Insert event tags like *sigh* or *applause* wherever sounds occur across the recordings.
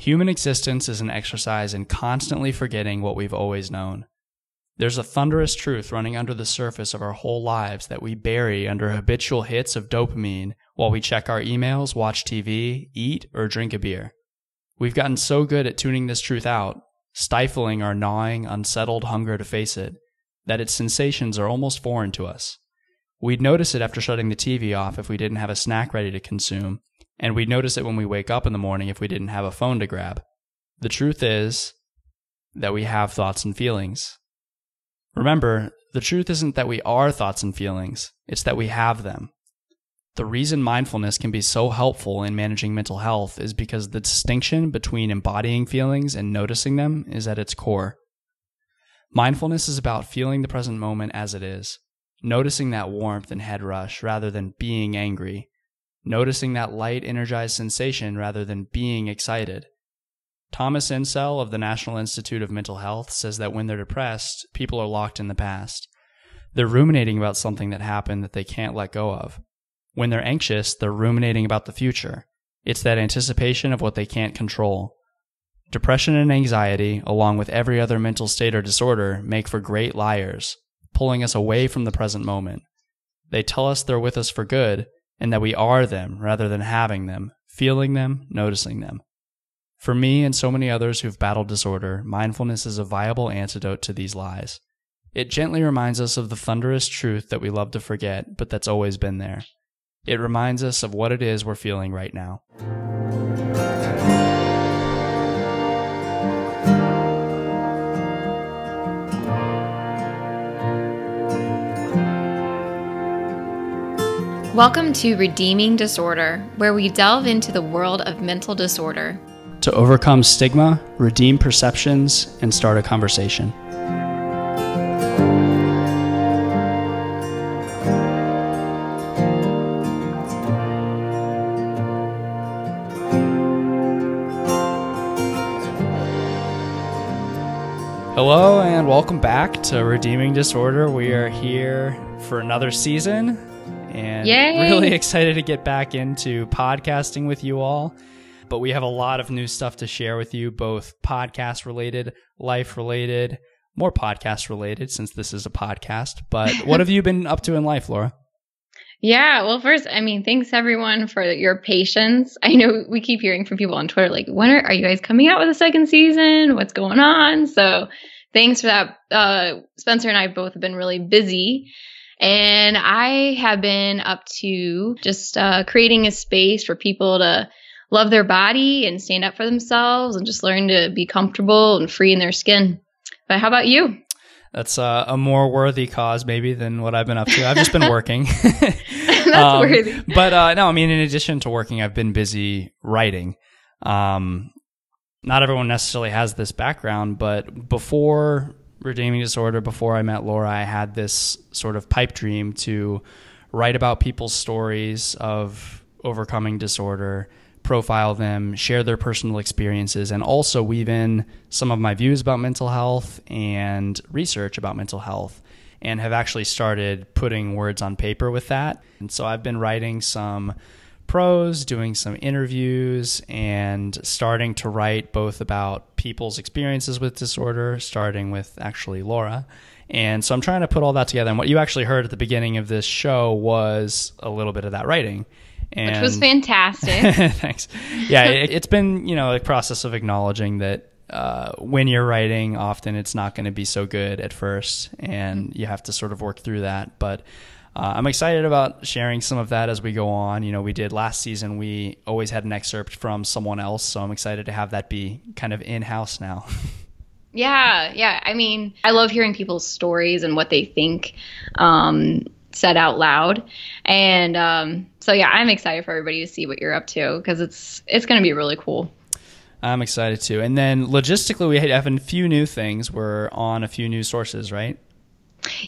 Human existence is an exercise in constantly forgetting what we've always known. There's a thunderous truth running under the surface of our whole lives that we bury under habitual hits of dopamine while we check our emails, watch TV, eat, or drink a beer. We've gotten so good at tuning this truth out, stifling our gnawing, unsettled hunger to face it, that its sensations are almost foreign to us. We'd notice it after shutting the TV off if we didn't have a snack ready to consume, and we'd notice it when we wake up in the morning if we didn't have a phone to grab. The truth is that we have thoughts and feelings. Remember, the truth isn't that we are thoughts and feelings, it's that we have them. The reason mindfulness can be so helpful in managing mental health is because the distinction between embodying feelings and noticing them is at its core. Mindfulness is about feeling the present moment as it is, noticing that warmth and head rush rather than being angry, noticing that light, energized sensation rather than being excited. Thomas Insel of the National Institute of Mental Health says that when they're depressed, people are locked in the past. They're ruminating about something that happened that they can't let go of. When they're anxious, they're ruminating about the future. It's that anticipation of what they can't control. Depression and anxiety, along with every other mental state or disorder, make for great liars, pulling us away from the present moment. They tell us they're with us for good and that we are them rather than having them, feeling them, noticing them. For me and so many others who've battled disorder, mindfulness is a viable antidote to these lies. It gently reminds us of the thunderous truth that we love to forget, but that's always been there. It reminds us of what it is we're feeling right now. Welcome to Redeeming Disorder, where we delve into the world of mental disorder. To overcome stigma, redeem perceptions, and start a conversation. Hello, and welcome back to Redeeming Disorder. We are here for another season and Yay. really excited to get back into podcasting with you all. But we have a lot of new stuff to share with you, both podcast related, life related, more podcast related since this is a podcast. But *laughs* what have you been up to in life, Laura? Yeah, well, first, I mean, thanks everyone for your patience. I know we keep hearing from people on Twitter, like, when are, are you guys coming out with a second season? What's going on? So, thanks for that. Uh, Spencer and I both have been really busy. And I have been up to just uh, creating a space for people to love their body and stand up for themselves and just learn to be comfortable and free in their skin. But how about you? That's uh, a more worthy cause, maybe, than what I've been up to. I've just been *laughs* working. *laughs* *laughs* That's Um, worthy. But uh, no, I mean, in addition to working, I've been busy writing. Um, not everyone necessarily has this background, but before Redeeming Disorder, before I met Laura, I had this sort of pipe dream to write about people's stories of overcoming disorder, profile them, share their personal experiences, and also weave in some of my views about mental health and research about mental health. And have actually started putting words on paper with that. And so I've been writing some prose, doing some interviews, and starting to write both about people's experiences with disorder, starting with actually Laura. And so I'm trying to put all that together. And what you actually heard at the beginning of this show was a little bit of that writing. And Which was fantastic. *laughs* Thanks. Yeah, it, it's been you know a process of acknowledging that uh, when you're writing, often it's not going to be so good at first, and you have to sort of work through that. But uh, I'm excited about sharing some of that as we go on. You know, we did last season. We always had an excerpt from someone else, so I'm excited to have that be kind of in house now. *laughs* Yeah, yeah. I mean, I love hearing people's stories and what they think um, said out loud, and um, so yeah, I'm excited for everybody to see what you're up to because it's it's going to be really cool. I'm excited too. And then logistically, we have a few new things. We're on a few new sources, right?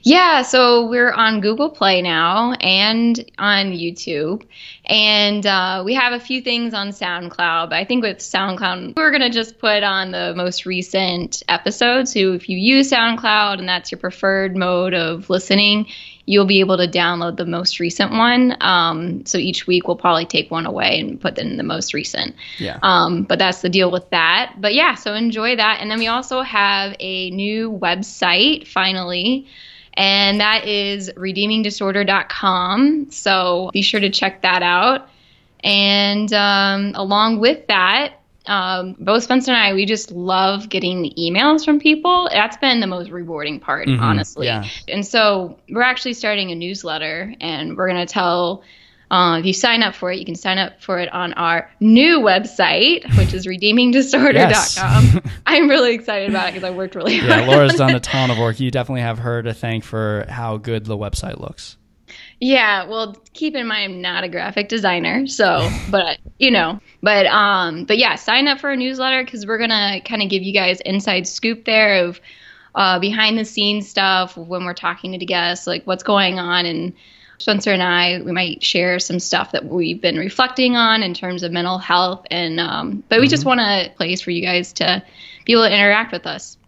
Yeah, so we're on Google Play now and on YouTube. And uh, we have a few things on SoundCloud, I think with SoundCloud, we're going to just put on the most recent episodes. So if you use SoundCloud and that's your preferred mode of listening, you'll be able to download the most recent one. Um, so each week we'll probably take one away and put in the most recent. Yeah. Um, but that's the deal with that. But yeah, so enjoy that. And then we also have a new website finally. And that is redeemingdisorder.com. So be sure to check that out. And um, along with that, um, both Spencer and I, we just love getting the emails from people. That's been the most rewarding part, Mhm, honestly. yeah. And so we're actually starting a newsletter, and we're going to tell. Uh, if you sign up for it, you can sign up for it on our new website, which is redeemingdisorder.com. *laughs* I'm really excited about it because I worked really hard. Yeah, Laura's on done a *laughs* ton of work. You definitely have her to thank for how good the website looks. Yeah, well, keep in mind I'm not a graphic designer, so *laughs* but you know, but um, but yeah, sign up for a newsletter because we're gonna kind of give you guys inside scoop there of uh, behind the scenes stuff when we're talking to guests, like what's going on, and Spencer and I we might share some stuff that we've been reflecting on in terms of mental health, and um, but we just want a place for you guys to be able to interact with us.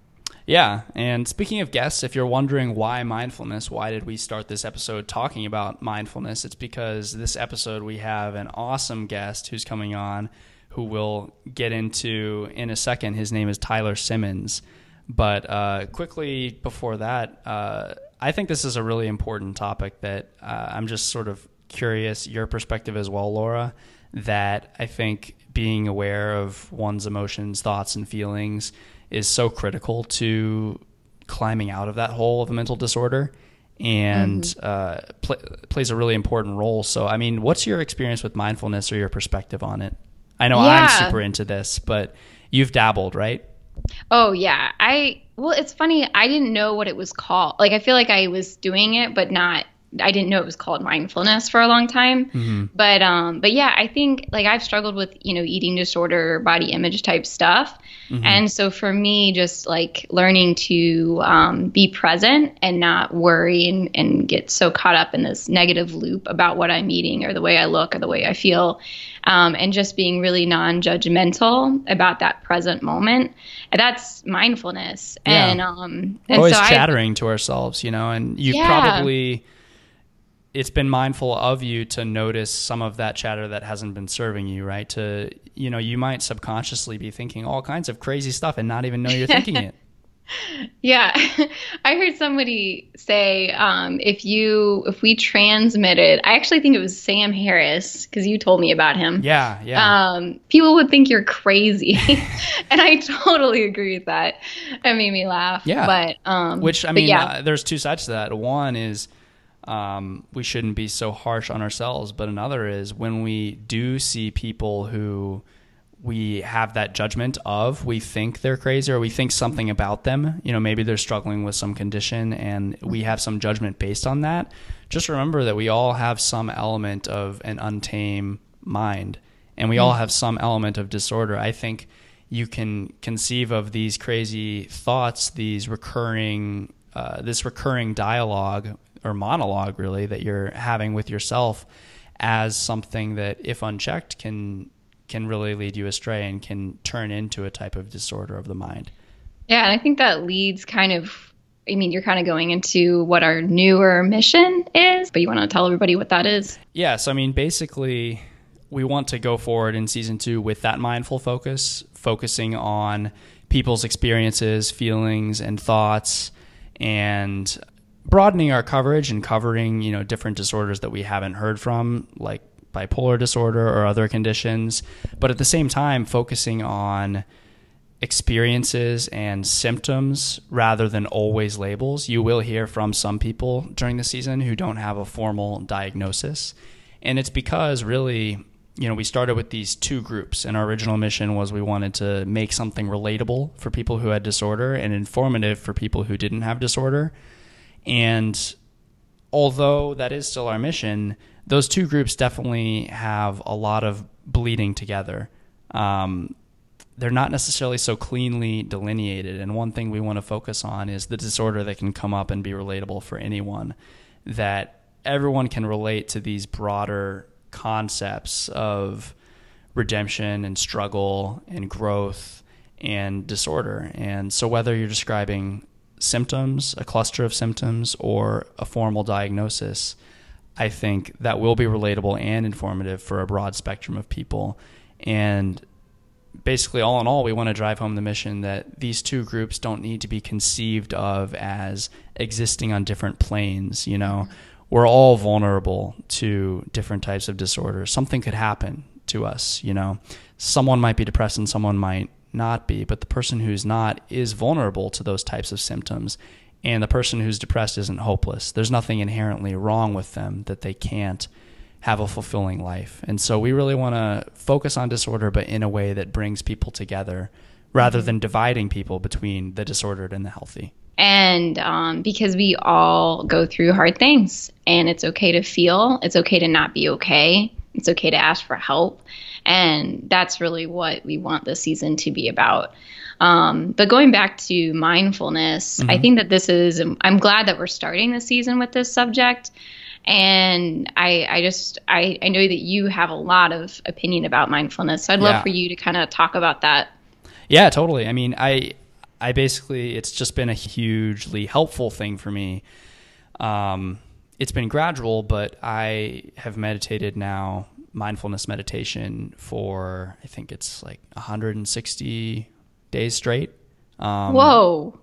Yeah, and speaking of guests, if you're wondering why mindfulness, why did we start this episode talking about mindfulness? It's because this episode we have an awesome guest who's coming on who we'll get into in a second. His name is Tyler Simmons. But uh, quickly before that, uh, I think this is a really important topic that uh, I'm just sort of curious your perspective as well, Laura. That I think being aware of one's emotions, thoughts, and feelings is so critical to climbing out of that hole of a mental disorder and uh, pl- plays a really important role. So, I mean, what's your experience with mindfulness or your perspective on it? I know Yeah. I'm super into this, but you've dabbled, right? Oh yeah, I well, it's funny. I didn't know what it was called. Like I feel like I was doing it, but not. I didn't know it was called mindfulness for a long time. But um, but yeah, I think like I've struggled with you know eating disorder, body image type stuff, and so for me, just like learning to um, be present and not worry and and get so caught up in this negative loop about what I'm eating or the way I look or the way I feel, um, and just being really non-judgmental about that present moment. That's mindfulness. Yeah. And um, and always so I- chattering to ourselves, you know, and you've Yeah. probably it's been mindful of you to notice some of that chatter that hasn't been serving you, right? To you know, you might subconsciously be thinking all kinds of crazy stuff and not even know you're thinking it. *laughs* Yeah, *laughs* I heard somebody say um, if you if we transmitted, I actually think it was Sam Harris because you told me about him. Yeah, yeah. Um, people would think you're crazy, *laughs* and I totally agree with that. It made me laugh. Yeah. but um, Which I mean, yeah, uh, there's two sides to that. One is um, we shouldn't be so harsh on ourselves, but another is when we do see people who we have that judgment of, we think they're crazy or we think something about them. You know, maybe they're struggling with some condition, and we have some judgment based on that. Just remember that we all have some element of an untamed mind, and we all have some element of disorder. I think you can conceive of these crazy thoughts, these recurring, uh, this recurring dialogue or monologue, really, that you're having with yourself, as something that, if unchecked, can can really lead you astray and can turn into a type of disorder of the mind. yeah, and I think that leads kind of. I mean, you're kind of going into what our newer mission is, but you want to tell everybody what that is. Yes, I mean, basically, we want to go forward in season two with that mindful focus, focusing on people's experiences, feelings, and thoughts, and broadening our coverage and covering, you know, different disorders that we haven't heard from, like bipolar disorder or other conditions, but at the same time, focusing on experiences and symptoms rather than always labels. You will hear from some people during the season who don't have a formal diagnosis. And it's because really, you know, we started with these two groups, and our original mission was we wanted to make something relatable for people who had disorder and informative for people who didn't have disorder. And although that is still our mission, those two groups definitely have a lot of bleeding together. Um, they're not necessarily so cleanly delineated. And one thing we want to focus on is the disorder that can come up and be relatable for anyone, that everyone can relate to these broader concepts of redemption and struggle and growth and disorder. And so, whether you're describing symptoms, a cluster of symptoms, or a formal diagnosis, I think that will be relatable and informative for a broad spectrum of people. And basically, all in all, we want to drive home the mission that these two groups don't need to be conceived of as existing on different planes. You know, mm-hmm. we're all vulnerable to different types of disorders. Something could happen to us, you know. Someone might be depressed and someone might not be, but the person who's not is vulnerable to those types of symptoms. And the person who's depressed isn't hopeless. There's nothing inherently wrong with them that they can't have a fulfilling life. And so we really want to focus on disorder, but in a way that brings people together rather than dividing people between the disordered and the healthy. And um, because we all go through hard things, and it's okay to feel, it's okay to not be okay, it's okay to ask for help. And that's really what we want this season to be about. Um, but going back to mindfulness, mm-hmm. I think that this is, I'm glad that we're starting the season with this subject. And I, I just, I, I know that you have a lot of opinion about mindfulness. So I'd love for you to kind of talk about that. Yeah, totally. I mean, I, I basically, it's just been a hugely helpful thing for me. Um, it's been gradual, but I have meditated now mindfulness meditation for I think it's like 160 days straight. Um, Whoa!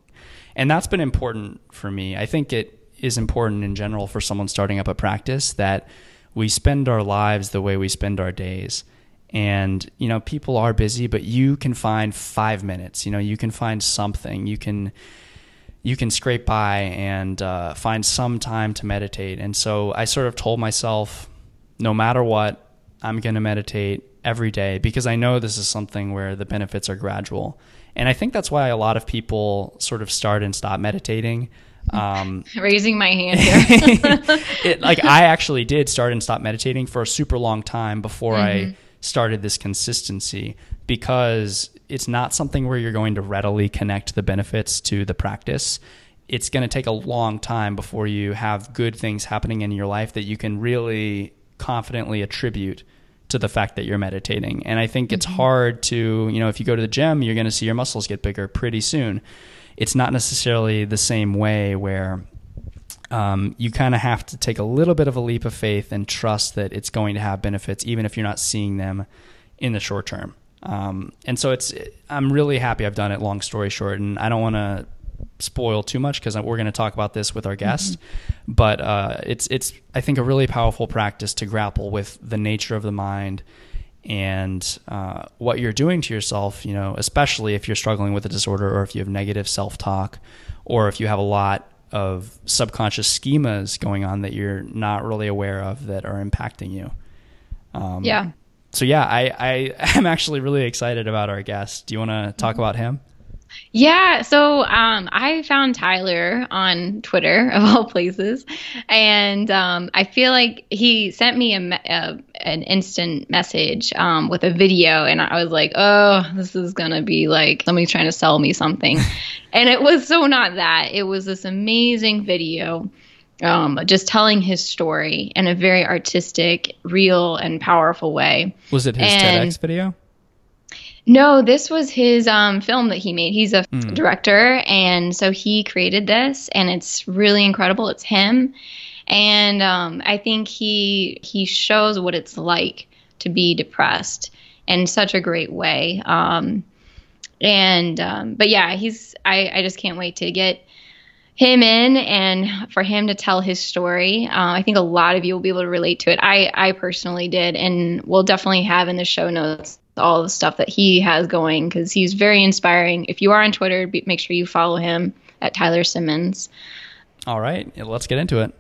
And that's been important for me. I think it is important in general for someone starting up a practice that we spend our lives the way we spend our days. And you know, people are busy, but you can find five minutes. You know, you can find something. You can you can scrape by and uh, find some time to meditate. And so I sort of told myself, no matter what, I'm going to meditate every day because I know this is something where the benefits are gradual. And I think that's why a lot of people sort of start and stop meditating. *laughs* Um, Raising my hand *laughs* here. *laughs* it, like I actually did start and stop meditating for a super long time before mm-hmm. I started this consistency because it's not something where you're going to readily connect the benefits to the practice. It's going to take a long time before you have good things happening in your life that you can really confidently attribute to the fact that you're meditating. And I think it's mm-hmm. hard to, you know, if you go to the gym, you're going to see your muscles get bigger pretty soon. It's not necessarily the same way where um, you kind of have to take a little bit of a leap of faith and trust that it's going to have benefits, even if you're not seeing them in the short term. Um, and so it's, I'm really happy I've done it. Long story short, and I don't want to spoil too much because we're going to talk about this with our guest. Mm-hmm. But uh, it's it's I think a really powerful practice to grapple with the nature of the mind and uh, what you're doing to yourself. You know, especially if you're struggling with a disorder or if you have negative self talk or if you have a lot of subconscious schemas going on that you're not really aware of that are impacting you. Um, yeah. So yeah, I I *laughs* am actually really excited about our guest. Do you want to talk mm-hmm. about him? Yeah, so um, I found Tyler on Twitter *laughs* of all places, and um, I feel like he sent me a, a an instant message um, with a video, and I was like, "Oh, this is gonna be like somebody trying to sell me something," *laughs* and it was so not that. It was this amazing video. Um, just telling his story in a very artistic, real, and powerful way. Was it his and, TEDx video? No, this was his um, film that he made. He's a mm. director, and so he created this, and it's really incredible. It's him, and um, I think he he shows what it's like to be depressed in such a great way. Um, and um, but yeah, he's I I just can't wait to get him in and for him to tell his story. Uh, I think a lot of you will be able to relate to it. I I personally did, and we'll definitely have in the show notes all the stuff that he has going because he's very inspiring. If you are on Twitter, be, make sure you follow him at Tyler Simmons. All right, let's get into it.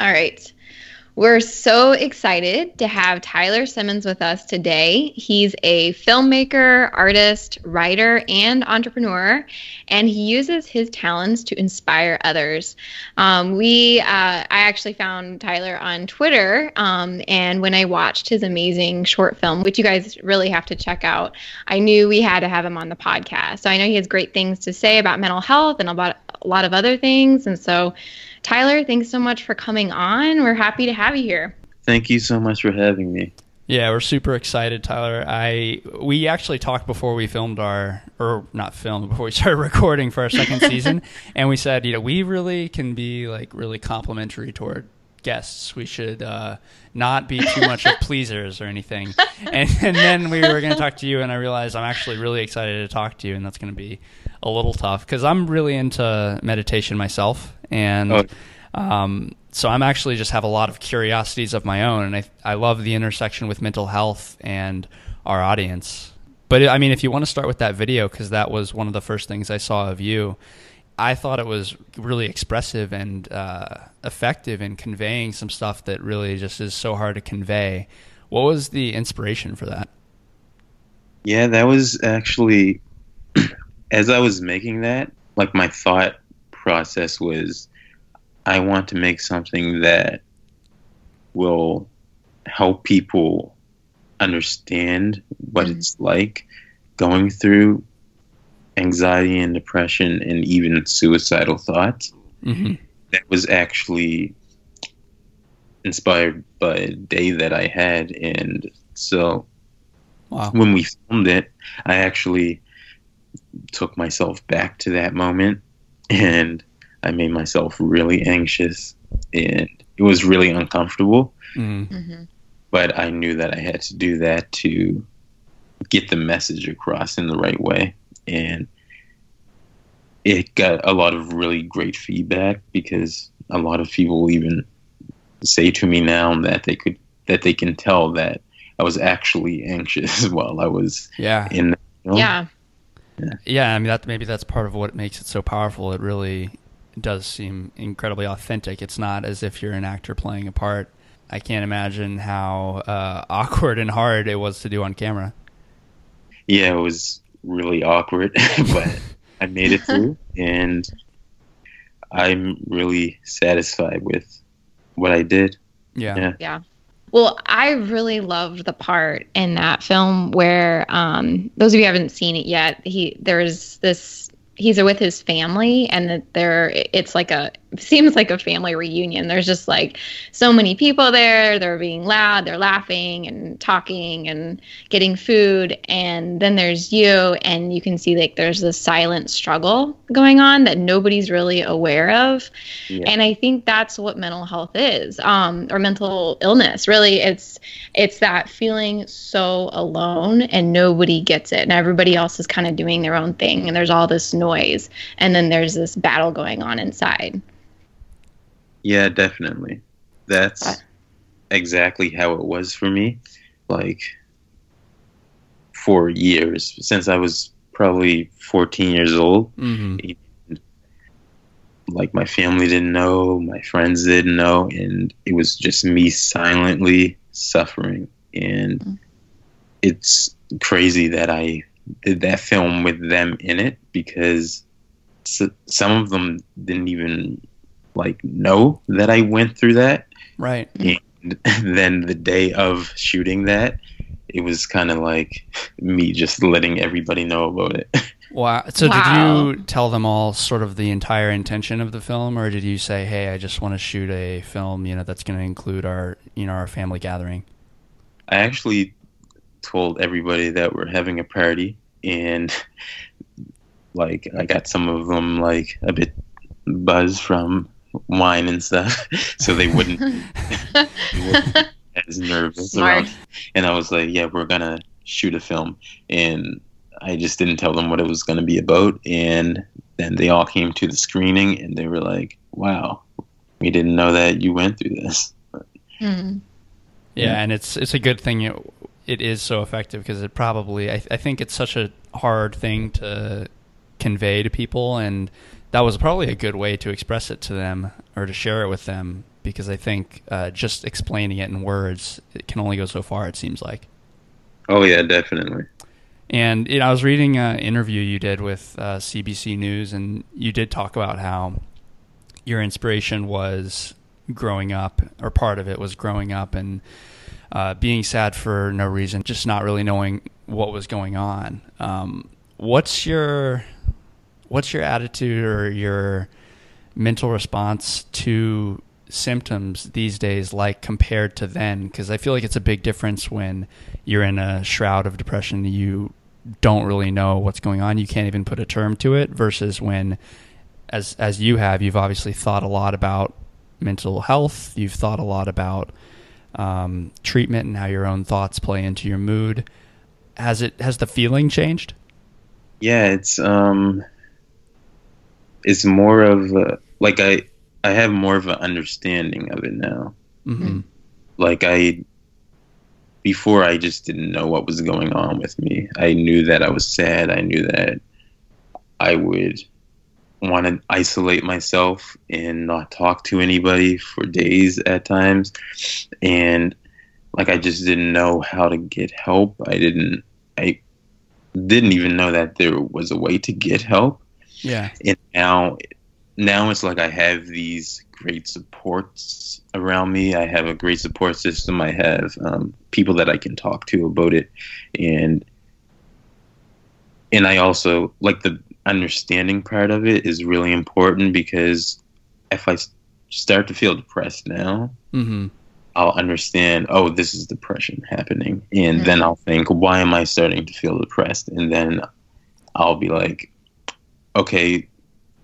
All right. We're so excited to have Tyler Simmons with us today. He's a filmmaker, artist, writer, and entrepreneur, and he uses his talents to inspire others. Um, we, uh, I actually found Tyler on Twitter, um, and when I watched his amazing short film, which you guys really have to check out, I knew we had to have him on the podcast. So I know he has great things to say about mental health and about a lot of other things, and so Tyler, thanks so much for coming on. We're happy to have you here. Thank you so much for having me. Yeah, we're super excited, Tyler. I we actually talked before we filmed our or not filmed before we started *laughs* recording for our second *laughs* season, and we said, you know, we really can be like really complimentary toward guests. We should uh, not be too much of *laughs* pleasers or anything. And, and then we were going to talk to you, and I realized I'm actually really excited to talk to you, and that's going to be a little tough because I'm really into meditation myself, and. Oh. Um, so I'm actually just have a lot of curiosities of my own, and I I love the intersection with mental health and our audience. But I mean, if you want to start with that video, because that was one of the first things I saw of you, I thought it was really expressive and uh, effective in conveying some stuff that really just is so hard to convey. What was the inspiration for that? Yeah, that was actually as I was making that, like my thought process was I want to make something that will help people understand what Mhm. it's like going through anxiety and depression and even suicidal thoughts. hmm That was actually inspired by a day that I had. And so Wow. when we filmed it, I actually took myself back to that moment and I made myself really anxious and it was really uncomfortable. hmm hmm But I knew that I had to do that to get the message across in the right way. And it got a lot of really great feedback because a lot of people even say to me now that they could that they can tell that I was actually anxious *laughs* while I was Yeah. in the film. Yeah. Yeah, I mean that maybe that's part of what makes it so powerful. It really does seem incredibly authentic. It's not as if you're an actor playing a part. I can't imagine how uh, *laughs* awkward and hard it was to do on camera. yeah, it was really awkward, *laughs* but I made it through, *laughs* and I'm really satisfied with what I did. Yeah. Yeah. Well, I really loved the part in that film where um, those of you haven't seen it yet, he there's this he's with his family and that there it's like a seems like a family reunion. There's just like so many people there. They're being loud, they're laughing and talking and getting food. And then there's you, and you can see like there's this silent struggle going on that nobody's really aware of. Yeah. And I think that's what mental health is, um, or mental illness. Really, it's it's that feeling so alone and nobody gets it, and everybody else is kind of doing their own thing, and there's all this noise, and then there's this battle going on inside. Yeah, definitely. That's Uh, exactly how it was for me. Like for years, since I was probably 14 years old. hmm Like my family didn't know, my friends didn't know, and it was just me silently suffering. And Mm. it's crazy that I did that film with them in it because s- some of them didn't even like know that I went through that. Right. And *laughs* then the day of shooting that, it was kind of like me just letting everybody know about it. *laughs* Wow. So Wow. did you tell them all sort of the entire intention of the film, or did you say, "Hey, I just want to shoot a film, you know, that's going to include our, you know, our family gathering"? I actually told everybody that we're having a party, and like I got some of them like a bit buzzed from wine and stuff, *laughs* so *laughs* they wouldn't be as nervous Smart. around. And I was like, "Yeah, we're gonna shoot a film," and I just didn't tell them what it was gonna be about, and then they all came to the screening, and they were like, "Wow, we didn't know that you went through this." Yeah, Yeah. and it's it's a good thing it, is so effective because it probably I, I think it's such a hard thing to convey to people, and that was probably a good way to express it to them or to share it with them because I think uh, just explaining it in words it can only go so far. It seems like. Oh yeah, definitely. And you know, I was reading an interview you did with uh, CBC News, and you did talk about how your inspiration was growing up, or part of it was growing up and uh, being sad for no reason, just not really knowing what was going on. Um, what's your what's your attitude or your mental response to symptoms these days like compared to then? Because I feel like it's a big difference when you're in a shroud of depression. You don't really know what's going on. You can't even put a term to it. Versus when, as as you have, you've obviously thought a lot about mental health. You've thought a lot about um, treatment and how your own thoughts play into your mood. Has it has the feeling changed? Yeah, it's um, it's more of a, like I I have more of an understanding of it now. Mm-hmm. Like I before I just didn't know what was going on with me. I knew that I was sad. I knew that I would want to isolate myself and not talk to anybody for days at times. And like I just didn't know how to get help. I didn't I didn't even know that there was a way to get help. Yeah. And now now it's like I have these great supports around me. I have a great support system. I have um, people that I can talk to about it, and and I also like the understanding part of it is really important because if I start to feel depressed now, Mm-hmm. I'll understand. Oh, this is depression happening, and then I'll think, why am I starting to feel depressed? And then I'll be like, okay,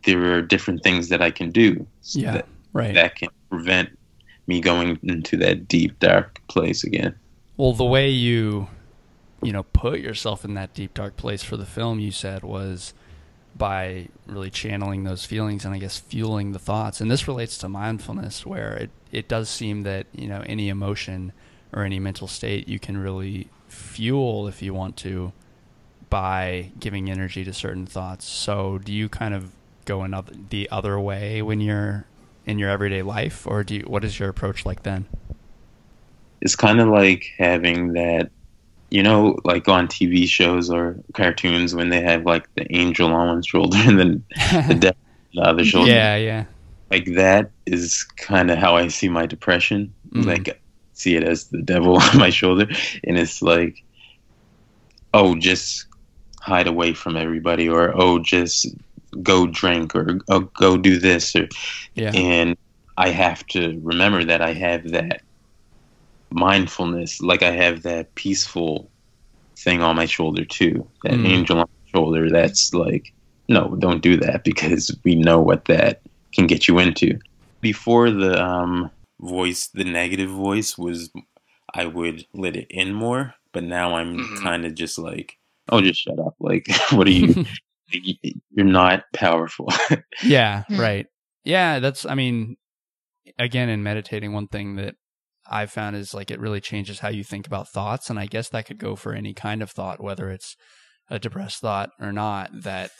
there are different things that I can do. Yeah. that, Right. that can prevent me going into that deep dark place again. Well, the way you, you know, put yourself in that deep dark place for the film, you said was by really channeling those feelings and I guess fueling the thoughts. And this relates to mindfulness, where it it does seem that you know any emotion or any mental state you can really fuel if you want to by giving energy to certain thoughts. So, do you kind of go another the other way when you're in your everyday life, or do you, what is your approach like then? It's kind of like having that, you know, like on TV shows or cartoons when they have like the angel on one shoulder and then the *laughs* devil on the other shoulder. yeah, yeah. Like that is kind of how I see my depression. Mhm. Like I see it as the devil *laughs* on my shoulder, and it's like, oh, just hide away from everybody, or oh, just go drink, or oh, go do this, or Yeah. and I have to remember that I have that mindfulness, like I have that peaceful thing on my shoulder too, that Mm. angel on my shoulder. That's like, no, don't do that because we know what that can get you into. Before the um, voice, the negative voice was, I would let it in more, but now I'm Mhm. kind of just like, oh, just shut up. Like, *laughs* what are you? *laughs* You're not powerful. *laughs* Yeah, Hmm. right. Yeah, that's I mean again in meditating one thing that I've found is like it really changes how you think about thoughts and I guess that could go for any kind of thought whether it's a depressed thought or not that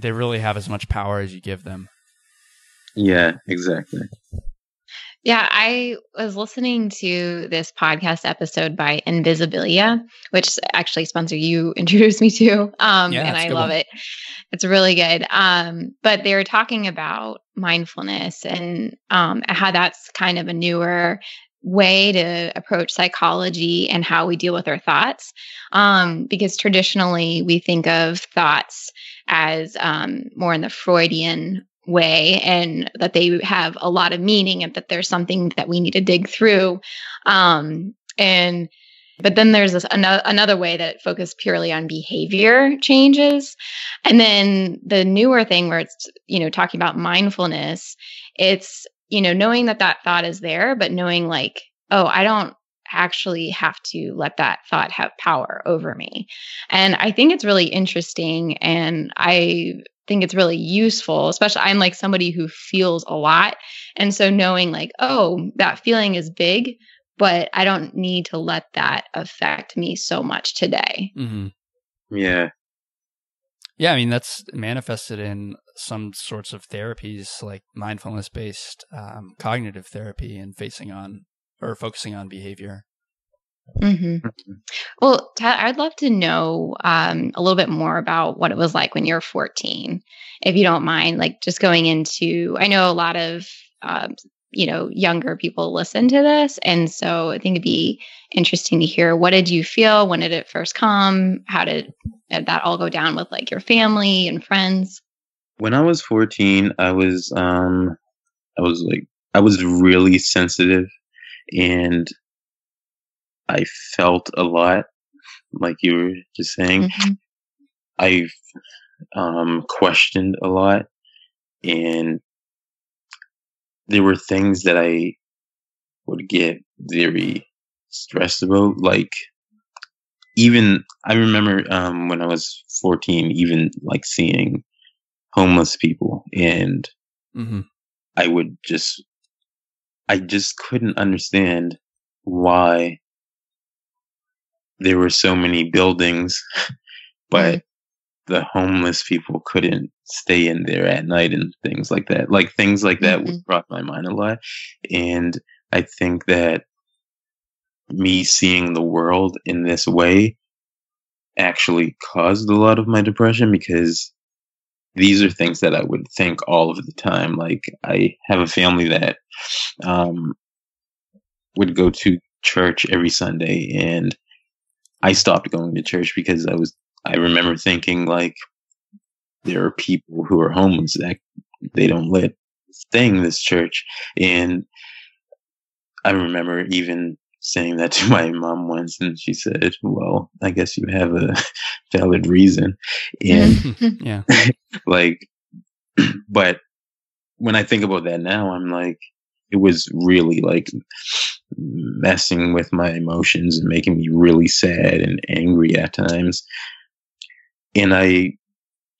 they really have as much power as you give them. yeah, exactly. Yeah, I was listening to this podcast episode by Invisibilia, which actually Spencer you *laughs* introduced me to, um, Yeah, and it's a I good love one. it. It's really good. Um, but they were talking about mindfulness and um, how that's kind of a newer way to approach psychology and how we deal with our thoughts. Um, because traditionally we think of thoughts as um, more in the Freudian way and that they have a lot of meaning and that there's something that we need to dig through um and but then there's this another, another way that focus purely on behavior changes and then the newer thing where it's you know talking about mindfulness it's you know knowing that that thought is there but knowing like oh i don't actually have to let that thought have power over me and i think it's really interesting and i think it's really useful, especially I'm like somebody who feels a lot. And so knowing like, oh, that feeling is big, but I don't need to let that affect me so much today. Mhm. Yeah. Yeah, I mean that's manifested in some sorts of therapies like mindfulness based um, cognitive therapy and facing on or focusing on behavior. hmm Well, I'd love to know um, a little bit more about what it was like when you were 14, if you don't mind, like just going into, I know a lot of, um, you know, younger people listen to this. And so I think it'd be interesting to hear what did you feel? When did it first come? How did that all go down with like your family and friends? When I was 14, I was um I was like I was really sensitive and I felt a lot, like you were just saying. Mhm. I've um, questioned a lot, and there were things that I would get very stressed about. Like, even I remember um, when I was 14, even like seeing homeless people, and hmm I would just, I just couldn't understand why there were so many buildings, *laughs* but the homeless people couldn't stay in there at night and things like that. Like things like that would Mhm. cross my mind a lot. And I think that me seeing the world in this way actually caused a lot of my depression because these are things that I would think all of the time. Like I have a family that um, would go to church every Sunday, and I stopped going to church because I was. I remember thinking like there are people who are homeless that they don't let stay in this church, and I remember even saying that *laughs* to my mom once, and she said, "Well, I guess you have a *laughs* valid reason." And yeah. *laughs* like *clears throat* but when i think about that now i'm like it was really like messing with my emotions and making me really sad and angry at times and i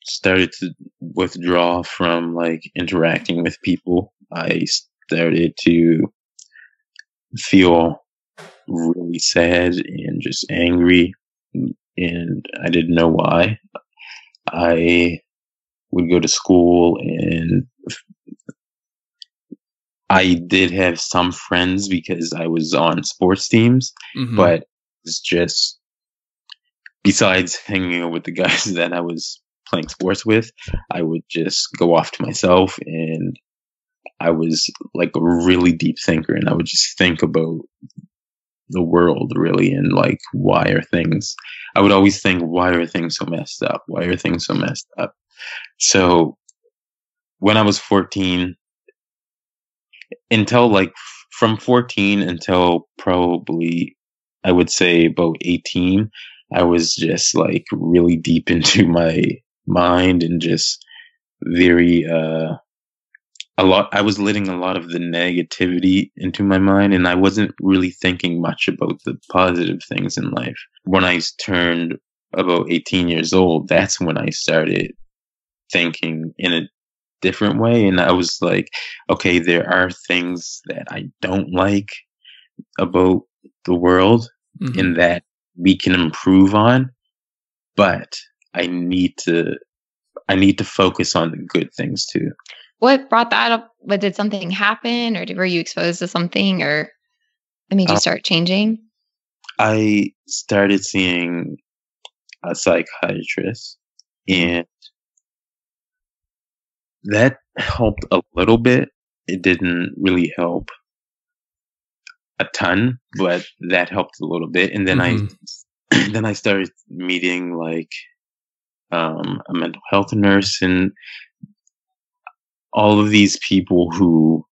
started to withdraw from like interacting with people i started to feel really sad and just angry and i didn't know why i would go to school and I did have some friends because I was on sports teams, Mhm. but it's just besides hanging out with the guys *laughs* that I was playing sports with, I would just go off to myself and I was like a really deep thinker and I would just think about the world really and like why are things I would always think why are things so messed up? Why are things so messed up? So when I was 14 until like from 14 until probably I would say about 18 I was just like really deep *laughs* into my mind and just very uh a lot I was letting a lot of the negativity into my mind and I wasn't really thinking much about the positive things in life. When I turned about 18 years old, that's when I started thinking in a different way and I was like, okay, there are things that I don't like about the world Mhm. and that we can improve on, but I need to I need to focus on the good things too. What brought that up? What did something happen, or did, were you exposed to something, or that made you Uh, start changing? I started seeing a psychiatrist and that helped a little bit. It didn't really help a ton, but that helped a little bit. And then Mhm. I *clears throat* then I started meeting like um, a mental health nurse and all of these people who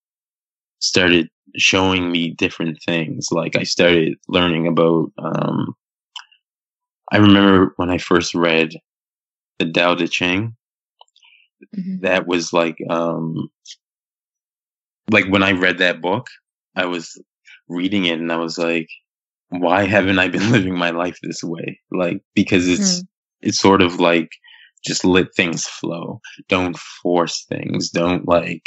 started showing me different things. Like I started learning about. Um, I remember when I first read the Tao Te Ching. Mhm. That was like, um, like when I read that book, I was reading it and I was like, why haven't I been *laughs* living my life this way? Like because it's hmm. it's sort of like just let things flow. Don't force things. Don't like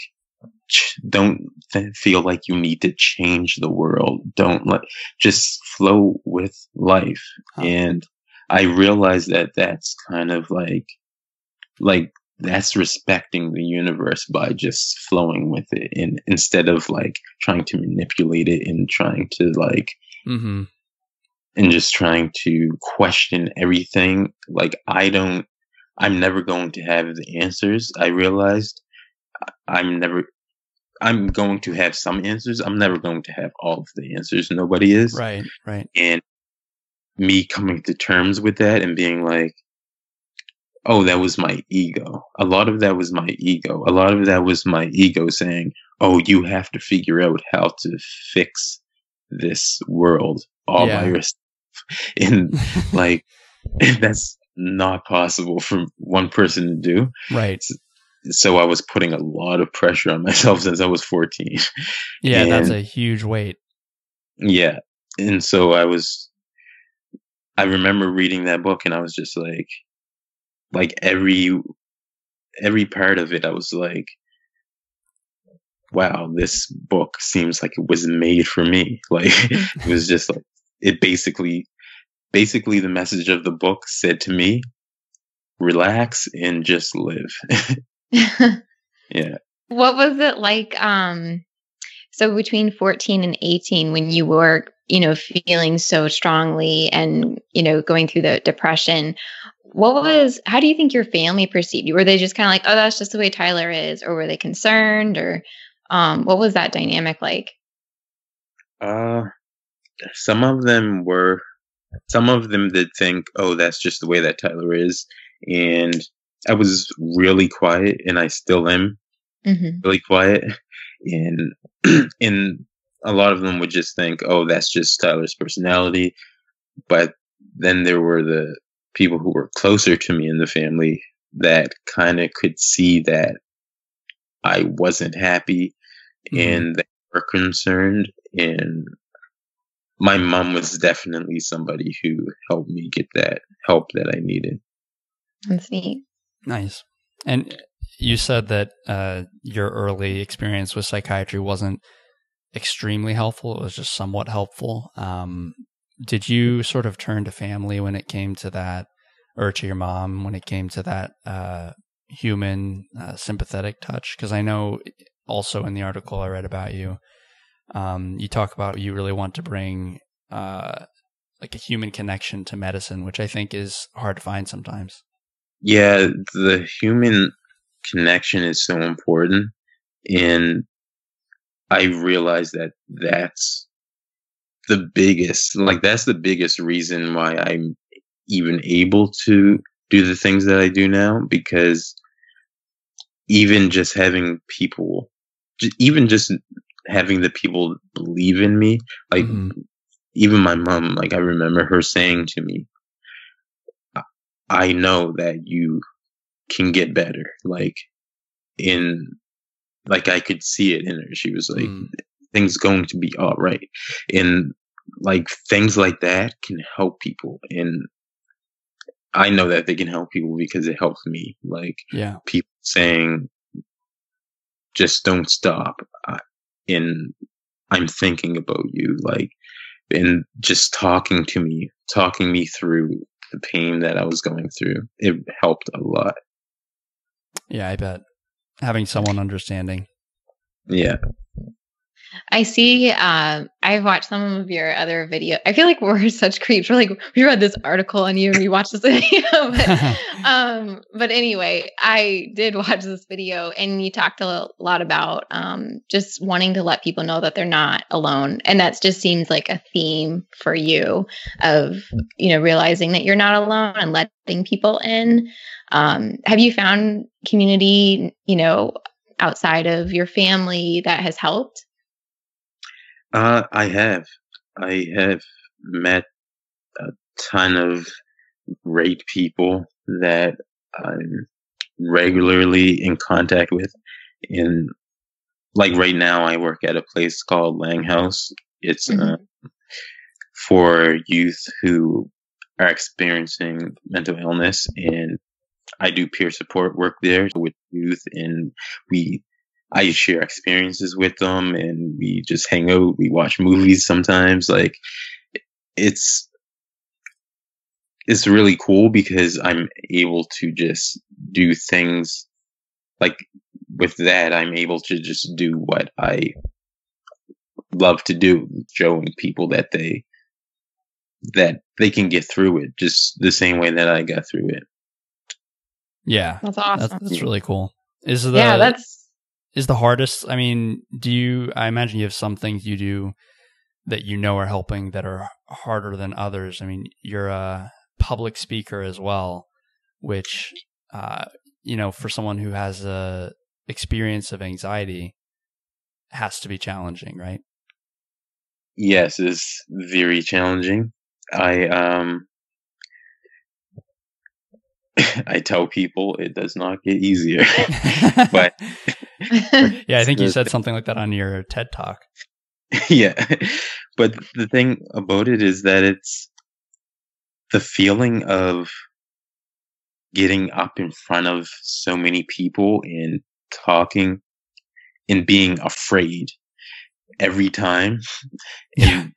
ch- don't th- feel like you need to change the world. Don't like just flow with life. Huh. And I realized that that's kind of like like that's respecting the universe by just flowing with it and instead of like trying to manipulate it and trying to like Mhm. and just trying to question everything. Like I don't, I'm never going to have the answers. I realized I'm never, I'm going to have some answers. I'm never going to have all of the answers. Nobody is. Right. Right. And me coming to terms with that and being like, oh, that was my ego. A lot of that was my ego. A lot of that was my ego saying, oh, you have to figure out how to fix this world all Yeah. by yourself. *laughs* And *laughs* like, *laughs* that's not possible for one person to do. Right. So I was putting a lot of pressure on myself since I was 14. Yeah, that's a huge weight. Yeah. And so I was I remember reading that book and I was just like like every every part of it I was like wow, this book seems like it was made for me. *laughs* Like it was just like it basically basically the message of the book said to me relax and just live. *laughs* *laughs* yeah. what was it like um so between 14 and 18 when you were you know feeling so strongly and you know going through the depression what was how do you think your family perceived you were they just kind of like oh that's just the way tyler is or were they concerned or um what was that dynamic like Uh, some of them were, some of them did think, oh, that's just the way that Tyler is. And I was really quiet and I still am hmm really quiet. And, *clears throat* and a lot of them would just think, oh, that's just Tyler's personality. But then there were the people who were closer to me in the family that kind of could see that I wasn't happy Mhm. and they were concerned. And my mom was definitely somebody who helped me get that help that I needed. that's neat Nice. And you said that uh, your early experience with psychiatry wasn't extremely helpful. It was just somewhat helpful. Um, did you sort of turn to family when it came to that, or to your mom when it came to that uh, human, uh, sympathetic touch? Because I know also in the article I read about you, um, you talk about you really want to bring uh, like a human connection to medicine, which I think is hard to find sometimes. Yeah, the human connection is so important. And I realize that that's the biggest, like, that's the biggest reason why I'm even able to do the things that I do now because even just having people, even just having the people believe in me, like, Mhm. even my mom, like, I remember her saying to me, "I- I know that you can get better. Like, in, like, I could see it in her. She was like, Mm. Things going to be all right. And, like, things like that can help people. And I know that they can help people because it helps me. Like, Yeah. people saying, just don't stop. I, and I'm thinking about you, like, and just talking to me, talking me through the pain that I was going through. It helped a lot. Yeah, I bet. Having someone understanding. Yeah. I see. Um, I've watched some of your other video. I feel like we're *laughs* such creeps. We're like, we read this article on you and we watched this *laughs* video. but, *laughs* um, but anyway, I did watch this video and you talked a lot about um, just wanting to let people know that they're not alone. And that just seems like a theme for you of, you know, realizing that you're not alone and letting people in. Um, have you found community, you know, outside of your family that has helped? Uh, I have. I have met a ton of great people that I'm regularly in contact with. In like right now, I work at a place called Laing House. It's uh, Mhm. for youth who are experiencing mental illness, and I do peer support work there with youth, and we I share experiences with them and we just hang out. We watch movies sometimes. Like it's, it's really cool because I'm able to just do things like with that. I'm able to just do what I love to do, showing people that they, that they can get through it just the same way that I got through it. Yeah. That's awesome. That's, that's really cool. Is the yeah, that's is the hardest? I mean, do you? I imagine you have some things you do that you know are helping that are harder than others. I mean, you're a public speaker as well, which uh, you know, for someone who has a experience of anxiety, has to be challenging, right? Yes, it's very challenging. I um *laughs* I tell people it does not get easier. *laughs* but *laughs* *laughs* yeah, I think you said something like that on your TED talk. *laughs* yeah. But the thing about it is that it's the feeling of getting up in front of so many people and talking and being afraid every time *laughs* and,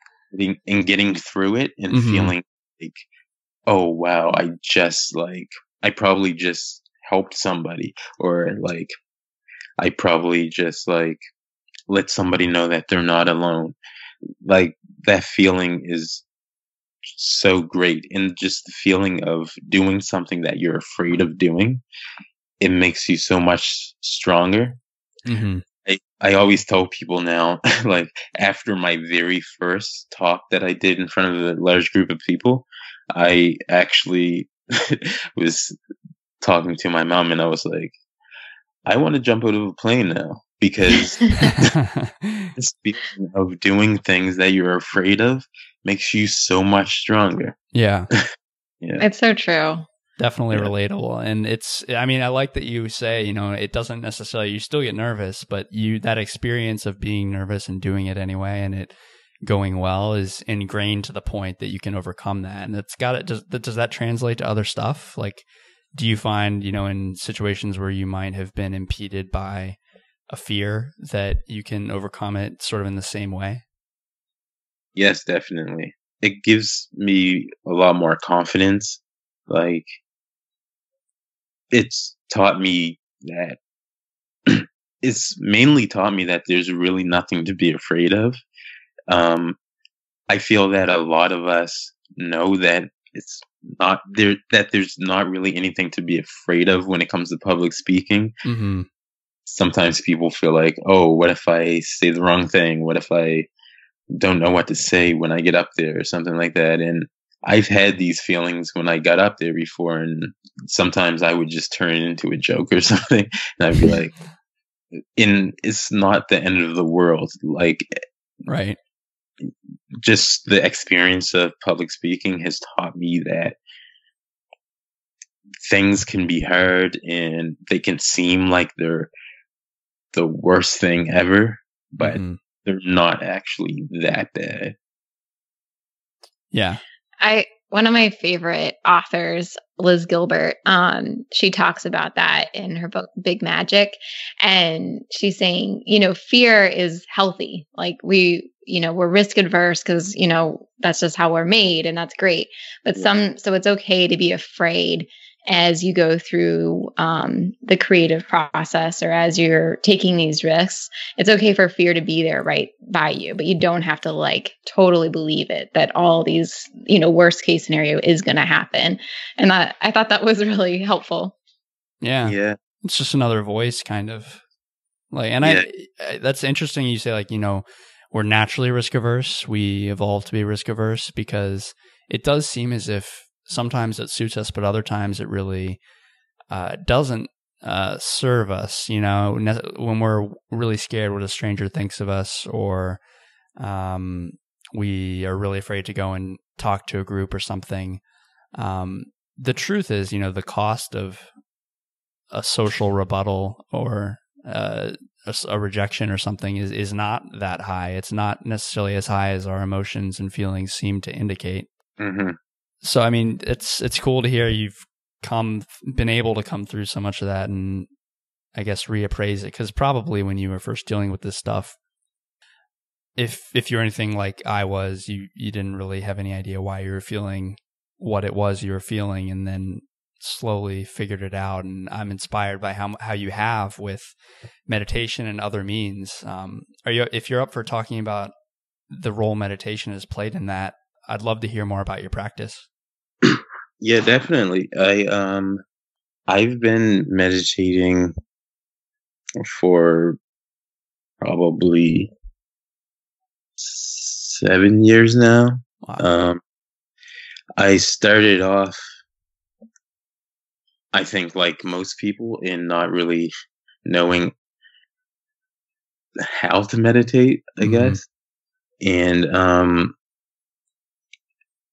and getting through it and mm-hmm. feeling like oh wow i just like i probably just helped somebody or like i probably just like let somebody know that they're not alone like that feeling is so great and just the feeling of doing something that you're afraid of doing it makes you so much stronger mm-hmm. I, I always tell people now *laughs* like after my very first talk that i did in front of a large group of people i actually *laughs* was talking to my mom and i was like i want to jump out of a plane now because *laughs* speaking of doing things that you're afraid of makes you so much stronger. Yeah. *laughs* yeah. It's so true. Definitely yeah. relatable. And it's I mean, I like that you say, you know, it doesn't necessarily you still get nervous, but you that experience of being nervous and doing it anyway and it going well is ingrained to the point that you can overcome that. And it's got it does does that translate to other stuff? Like do you find, you know, in situations where you might have been impeded by a fear that you can overcome it sort of in the same way? Yes, definitely. It gives me a lot more confidence. Like, it's taught me that *clears throat* it's mainly taught me that there's really nothing to be afraid of. Um, I feel that a lot of us know that it's not there, that there's not really anything to be afraid of when it comes to public speaking. Mm-hmm sometimes people feel like, oh, what if I say the wrong thing? What if I don't know what to say when I get up there or something like that? And I've had these feelings when I got up there before, and sometimes I would just turn it into a joke or *laughs* something, and I'd be *laughs* like, "In it's not the end of the world." Like, right? Just the experience of public speaking has taught me that things can be hard and they can seem like they're the worst thing ever, but mm-hmm. they're not actually that bad. Yeah. I one of my favorite authors, Liz Gilbert, um, she talks about that in her book Big Magic. And she's saying, you know, fear is healthy. Like we, you know, we're risk adverse because, you know, that's just how we're made and that's great. But some, so it's okay to be afraid as you go through um, the creative process or as you're taking these risks it's okay for fear to be there right by you but you don't have to like totally believe it that all these you know worst case scenario is going to happen. And that i thought that was *laughs* really helpful. Yeah. Yeah. It's just another voice kind of. Like and yeah. I, I that's interesting you say like you know we're naturally risk averse we evolved to be risk averse because it does seem as if sometimes it suits us, but other times it really uh, doesn't uh, serve us. You know, when we're really scared what a stranger thinks of us, or um, we are really afraid to go and talk to a group or something. Um, the truth is, you know, the cost of a social rebuttal or uh, a, a, rejection or something is is not that high. It's not necessarily as high as our emotions and feelings seem to indicate. Mm-hmm so I mean, it's it's cool to hear you've come been able to come through so much of that and I guess reappraise it because probably when you were first dealing with this stuff, if if you're anything like I was, you you didn't really have any idea why you were feeling what it was you were feeling, and then slowly figured it out. And I'm inspired by how how you have with meditation and other means. Um, are you if you're up for talking about the role meditation has played in that? I'd love to hear more about your practice. Yeah, definitely. I um I've been meditating for probably seven years now. Wow. Um, I started off. I think like most people in not really knowing how to meditate, I Mhm. guess. And um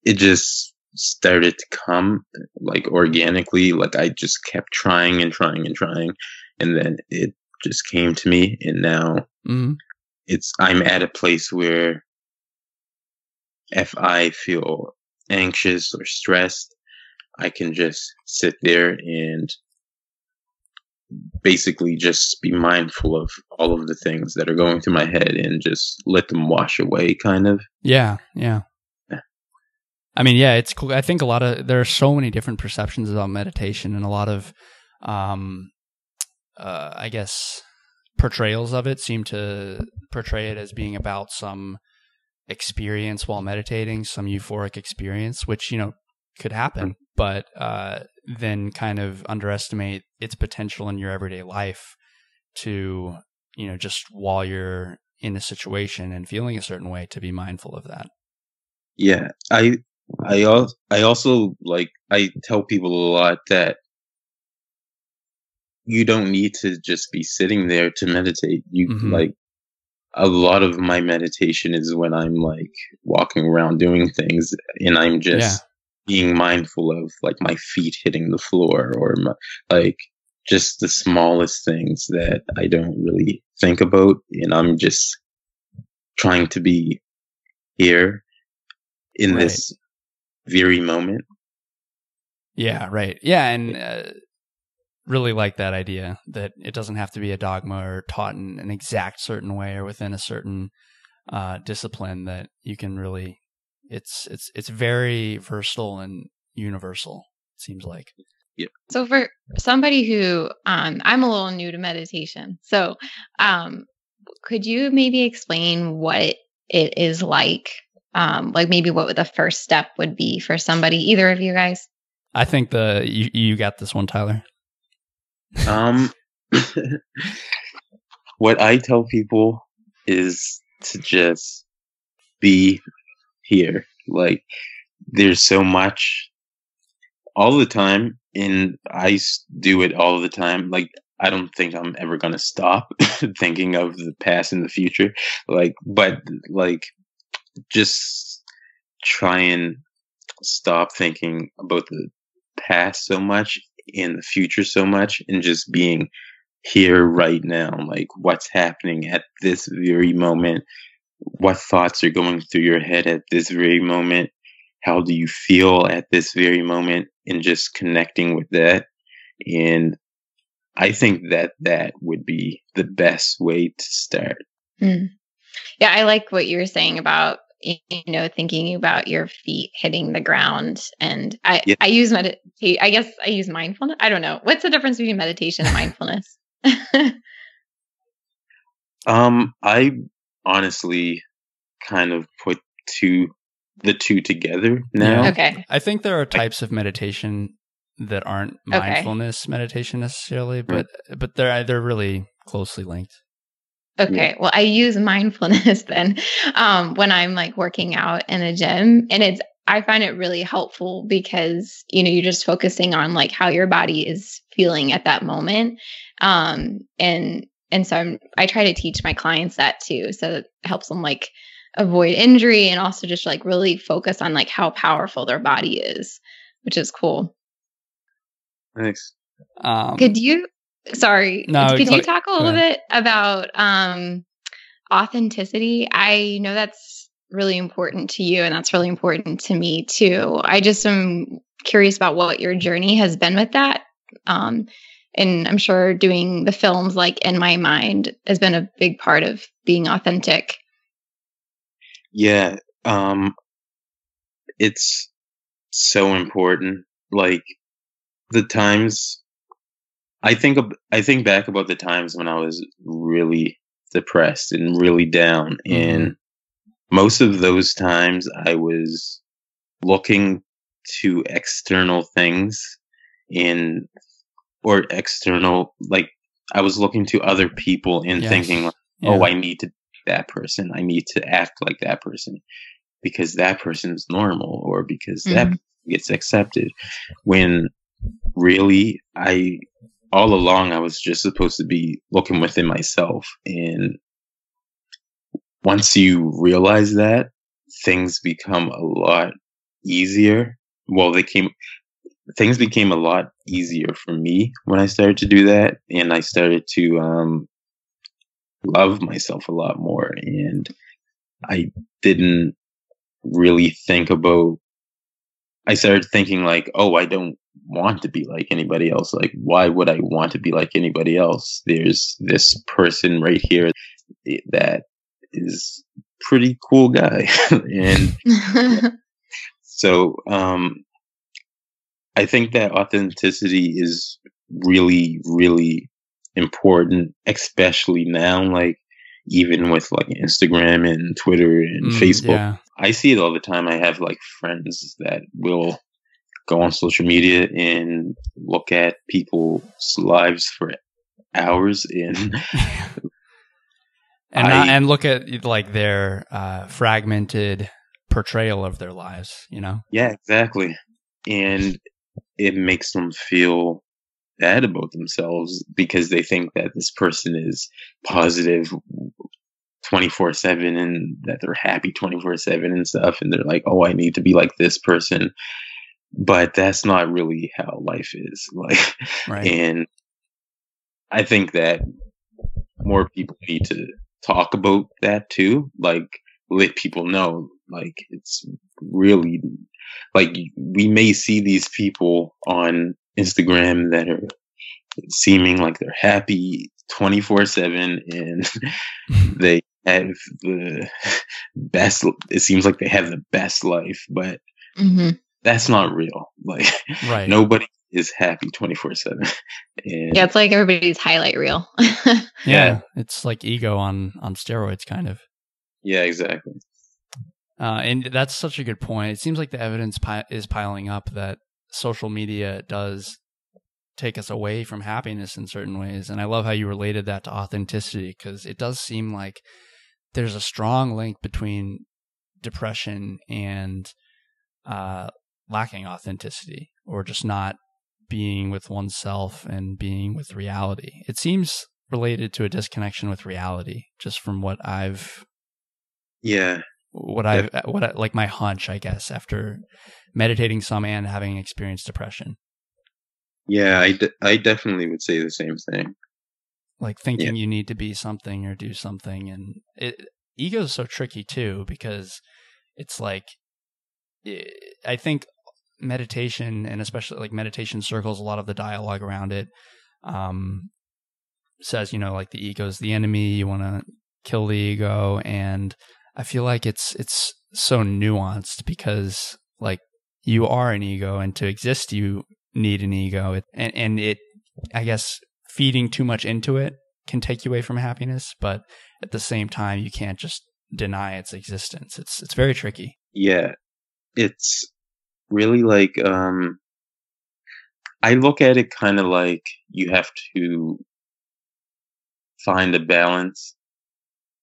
it just started to come like organically, like I just kept trying and trying and trying and then it just came to me and now hmm it's I'm at a place where if I feel anxious or stressed, I can just sit there and basically just be mindful of all of the things that are going through my head and just let them wash away kind of. Yeah, yeah. I mean, yeah, it's cool. I think a lot of there are so many different perceptions about meditation and a lot of um uh I guess portrayals of it seem to portray it as being about some experience while meditating, some euphoric experience, which, you know, could happen, but uh then kind of underestimate its potential in your everyday life to, you know, just while you're in a situation and feeling a certain way to be mindful of that. Yeah, I I also I also like I tell people a lot that you don't need to just be sitting there to meditate. You Mhm. like a lot of my meditation is when I'm like walking around doing things and I'm just being mindful of like my feet hitting the floor or my, like just the smallest things that I don't really think about and I'm just trying to be here in Right. this very moment. Yeah, right. Yeah, and uh, really like that idea that it doesn't have to be a dogma or taught in an exact certain way or within a certain uh, discipline. That you can really, it's it's it's very versatile and universal. It seems like. yeah. So for somebody who um I'm a little new to meditation. So um could you maybe explain what it is like? Um like maybe what the first step would be for somebody either of you guys? I think the you you got this one, Tyler. Um, *laughs* what I tell people is to just be here. Like, there's so much all the time, and I do it all the time. Like, I don't think I'm ever gonna stop *laughs* thinking of the past and the future. Like, but like, just try and stop thinking about the past so much in the future so much and just being here right now like what's happening at this very moment? What thoughts are going through your head at this very moment? How do you feel at this very moment? And just connecting with that. And i think that that would be the best way to start. Mm. Yeah, I like what you were saying about you know thinking about your feet hitting the ground and I Yeah. I use medit I guess I use mindfulness. I don't know. What's the difference between meditation and mindfulness? *laughs* um i honestly kind of put two the two together now Yeah. okay. I think there are types of meditation that aren't Okay. mindfulness meditation necessarily, but but they're they're really closely linked. Okay. Well, I use mindfulness *laughs* then um, when I'm like working out in a gym, and it's I find it really helpful because you know you're just focusing on like how your body is feeling at that moment, um, and and so I'm, I try to teach my clients that too, so it helps them like avoid injury and also just like really focus on like how powerful their body is, which is cool. thanks Um, Could you? Sorry. No, could go- you talk a little ahead. bit about um, authenticity? I know that's really important to you, and that's really important to me too. I just am curious about what your journey has been with that. Um, and I'm sure doing the films, like in my mind, has been a big part of being authentic. Yeah, um it's so important. Like the times I think I think back about the times when I was really depressed and really down and most of those times I was looking to external things in or external like I was looking to other people and Yes. thinking yeah. oh, I need to be that person. I need to act like that person because that person's normal or because that Mhm. gets accepted. When really, I all along I was just supposed to be looking within myself, and once you realize that, things become a lot easier. Well, they came things became a lot easier for me when I started to do that, and I started to um, love myself a lot more, and I didn't really think about. I started thinking like, oh, I don't want to be like anybody else. Like, why would I want to be like anybody else? There's this person right here that is pretty cool guy, *laughs* and *laughs* so um, I think that authenticity is really, really important, especially now, like even with like Instagram and Twitter and mm, Facebook. Yeah. I see it all the time. I have like friends that will go on social media and look at people's lives for hours *laughs* and and I, and look at like their uh, fragmented portrayal of their lives, you know? Yeah, exactly. And it makes them feel bad about themselves because they think that this person is positive 24 7 and that they're happy 24 7 and stuff. And they're like, oh, I need to be like this person. But that's not really how life is. *laughs* Like, right. and I think that more people need to talk about that too. Like, let people know, like, it's really like we may see these people on Instagram that are seeming like they're happy 24 7 and *laughs* they have the *laughs* best it seems like they have the best life but mm-hmm. That's not real *laughs* like right. nobody is happy 24 7 yeah it's like everybody's highlight reel *laughs* yeah, yeah it's like ego on on steroids kind of yeah exactly uh, and that's such a good point. It seems like the evidence pi- is piling up that social media does take us away from happiness in certain ways. And I love how you related that to authenticity because it does seem like there's a strong link between depression and uh, lacking authenticity or just not being with oneself and being with reality. It seems related to a disconnection with reality, just from what I've yeah what I what I, like my hunch, I guess, after meditating some and having experienced depression. Yeah, I, de- I definitely would say the same thing. Like thinking yeah. you need to be something or do something, and it, ego is so tricky too because it's like it, I think meditation and especially like meditation circles a lot of the dialogue around it um, says you know like the ego is the enemy you want to kill the ego and I feel like it's it's so nuanced because like you are an ego and to exist you need an ego and and it I guess feeding too much into it can take you away from happiness but at the same time you can't just deny its existence. It's it's very tricky. Yeah. It's really like um I look at it kind of like you have to find a balance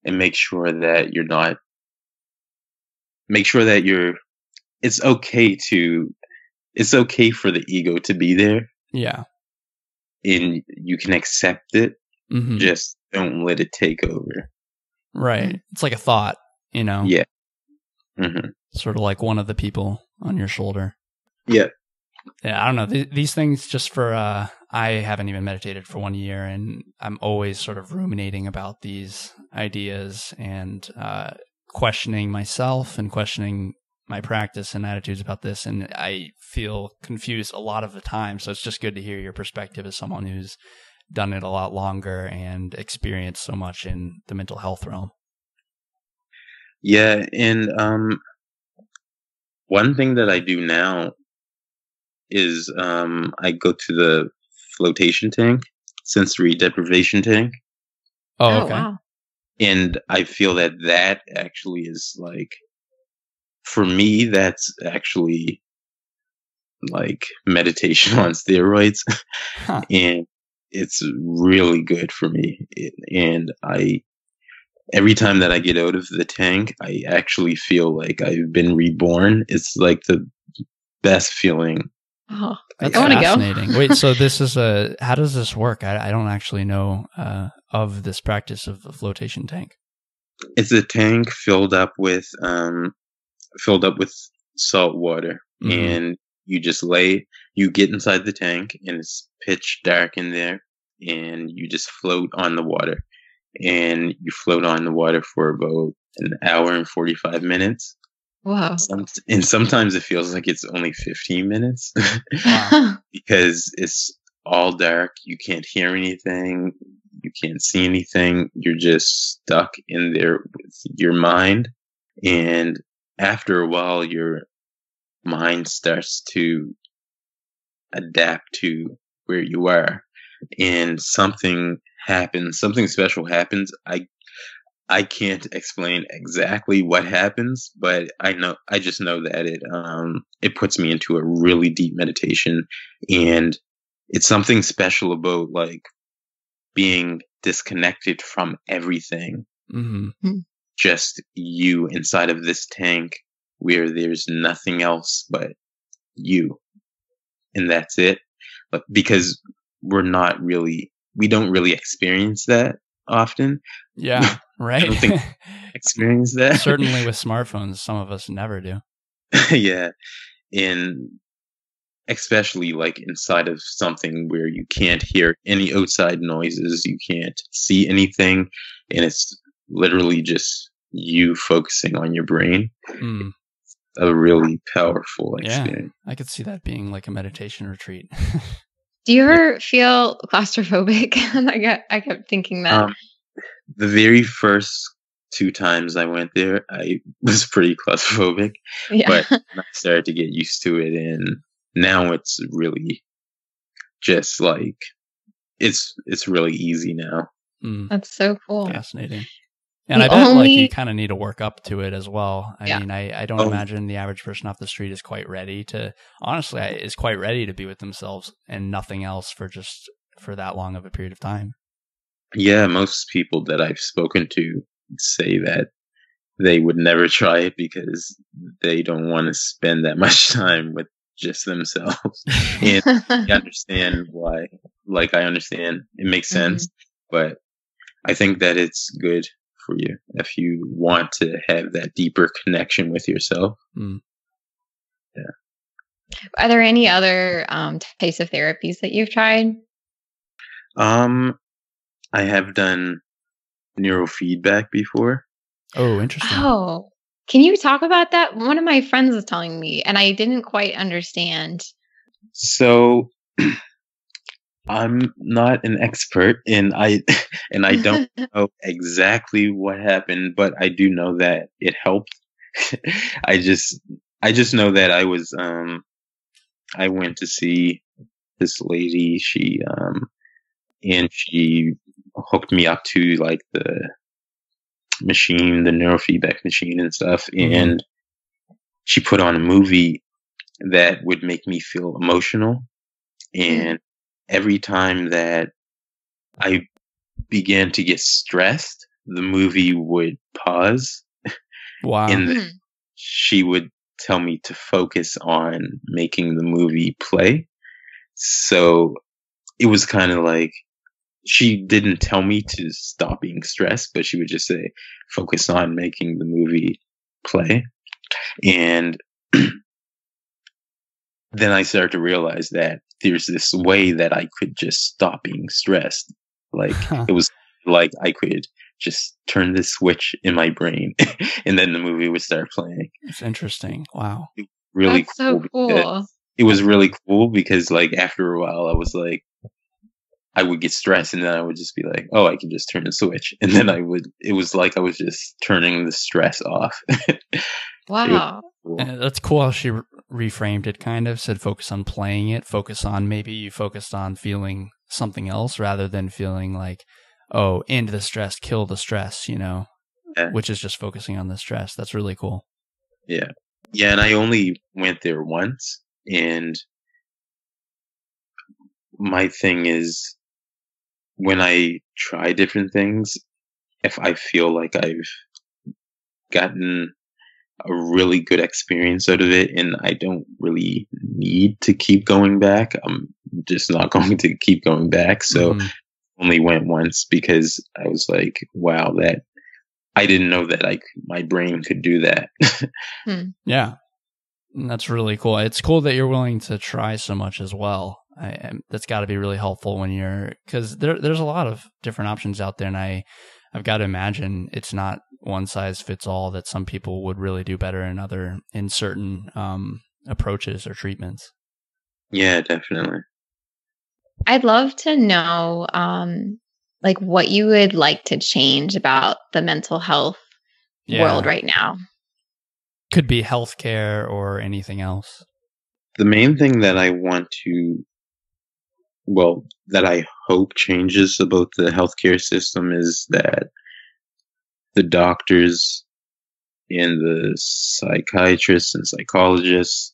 and make sure that you're not make sure that you're it's okay to it's okay for the ego to be there. Yeah. And you can accept it mm-hmm. just don't let it take over. Right. It's like a thought you know? Yeah. Mm-hmm. sort of like one of the people on your shoulder yeah yeah i don't know Th- these things just for uh I haven't even meditated for one year, and I'm always sort of ruminating about these ideas and uh, questioning myself and questioning my practice and attitudes about this. And I feel confused a lot of the time. So it's just good to hear your perspective as someone who's done it a lot longer and experienced so much in the mental health realm. Yeah. And um, one thing that I do now is um, I go to the flotation tank, sensory deprivation tank. Oh, oh okay. Oh, wow. And I feel that that actually is like, for me, that's actually like meditation *laughs* on steroids. Huh. and it's really good for me. And I, every time that I get out of the tank, I actually feel like I've been reborn. It's like the best feeling Oh, That's I want to go. fascinating. Wait, so this is a *laughs* how does this work? I, I don't actually know uh, of this practice of the flotation tank. It's a tank filled up with um, filled up with salt water, Mhm. and you just lay. You get inside the tank, and it's pitch dark in there, and you just float on the water, and you float on the water for about an hour and forty five minutes. Wow. Some, and sometimes it feels like it's only fifteen minutes *laughs* *laughs* because it's all dark. You can't hear anything. You can't see anything. You're just stuck in there with your mind. And after a while, your mind starts to adapt to where you are. And something happens, something special happens. I, I can't explain exactly what happens, but I know, I just know that it, um, it puts me into a really deep meditation and it's something special about like being disconnected from everything. Hmm. Just you inside of this tank where there's nothing else but you and that's it. But because we're not really we don't really experience that often Yeah, *laughs* right. don't think- *laughs* experience that Certainly with *laughs* smartphones, some of us never do. yeah and especially like inside of something where you can't hear any outside noises you can't see anything and it's literally just you focusing on your brain Mm, a really powerful experience. Yeah. I could see that being like a meditation retreat. Do you ever feel claustrophobic? *laughs* I got I kept thinking that. um, the very first two times i went there i *laughs* was pretty claustrophobic yeah. but *laughs* I started to get used to it, and now it's really just like it's it's really easy now. Mm, That's so cool. fascinating. And The I bet like you kind of need to work up to it as well. I Yeah. mean, I, I don't Oh. imagine the average person off the street is quite ready to, honestly, is quite ready to be with themselves and nothing else for just for that long of a period of time. Yeah, most people that I've spoken to say that they would never try it because they don't want to spend that *laughs* much time with just themselves. *laughs* and I *laughs* understand why. Like I understand it makes mm-hmm. sense, but I think that it's good for you if you want to have that deeper connection with yourself. yeah. Are there any other um, types of therapies that you've tried? Um, I have done neurofeedback before. Oh, interesting. Oh, can you talk about that? One of my friends was telling me, and I didn't quite understand. So *clears throat* I'm not an expert and I *laughs* and I don't *laughs* know exactly what happened, but I do know that it helped. *laughs* I just I just know that I was um I went to see this lady, she um and she hooked me up to like the machine, the neurofeedback machine and stuff, Mhm. and she put on a movie that would make me feel emotional. And every time that I began to get stressed, the movie would pause *laughs* wow. and Hmm. she would tell me to focus on making the movie play. So it was kind of like she didn't tell me to stop being stressed, but she would just say, focus on making the movie play. And *clears throat* then I started to realize that there's this way that I could just stop being stressed. Like Huh. it was like I could just turn this switch in my brain *laughs* and then the movie would start playing. It's interesting. Wow. Really That's so cool. It was really cool because like after a while I was like I would get stressed and then I would just be like, oh, I can just turn the switch. And then I would, it was like I was just turning the stress off. *laughs* Wow. Uh, That's cool how she re- reframed it kind of said focus on playing it, focus on maybe you focused on feeling something else rather than feeling like, oh, end the stress, kill the stress, you know, Yeah. which is just focusing on the stress. That's really cool. Yeah. Yeah. And I only went there once. And my thing is when I try different things, if I feel like I've gotten a really good experience out of it, and I don't really need to keep going back. I'm just not *laughs* going to keep going back. So Mhm. only went once because I was like, wow, that I didn't know that like my brain could do that. *laughs* Yeah. That's really cool. It's cool that you're willing to try so much as well. I, that's got to be really helpful when you're because there, there's a lot of different options out there, and I I've got to imagine it's not one size fits all. That some people would really do better in other in certain um, approaches or treatments. yeah, definitely. I'd love to know, um, like what you would like to change about the mental health Yeah. world right now. Could be healthcare or anything else. The main thing that I want to, well, that I hope changes about the healthcare system is that the doctors and the psychiatrists and psychologists,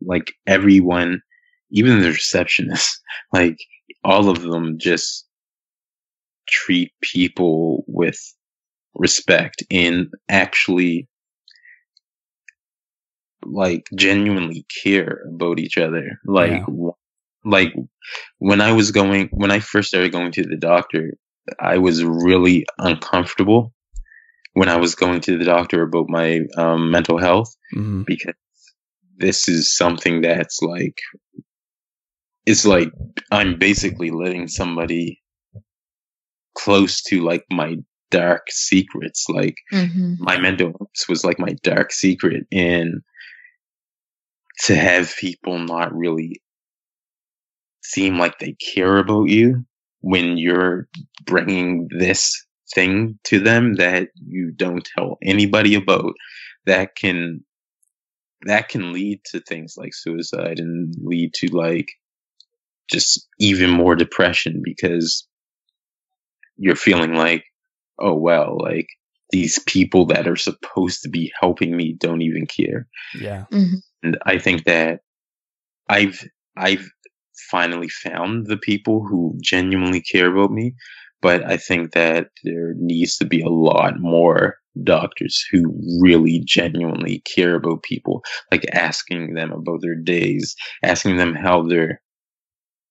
like everyone, even the receptionists, *laughs* like all of them just treat people with respect and actually like genuinely care about each other like Yeah. W- like when i was going when i first started going to the doctor i was really uncomfortable when i was going to the doctor about my um, mental health hmm because this is something that's like it's like i'm basically letting somebody close to like my dark secrets like Mm-hmm. my mental illness was like my dark secret and to have people not really seem like they care about you when you're bringing this thing to them that you don't tell anybody about that can that can lead to things like suicide and lead to like just even more depression because you're feeling like oh well like these people that are supposed to be helping me don't even care Yeah. Mm-hmm. and i think that i've i've finally found the people who genuinely care about me but i think that there needs to be a lot more doctors who really genuinely care about people like asking them about their days asking them how their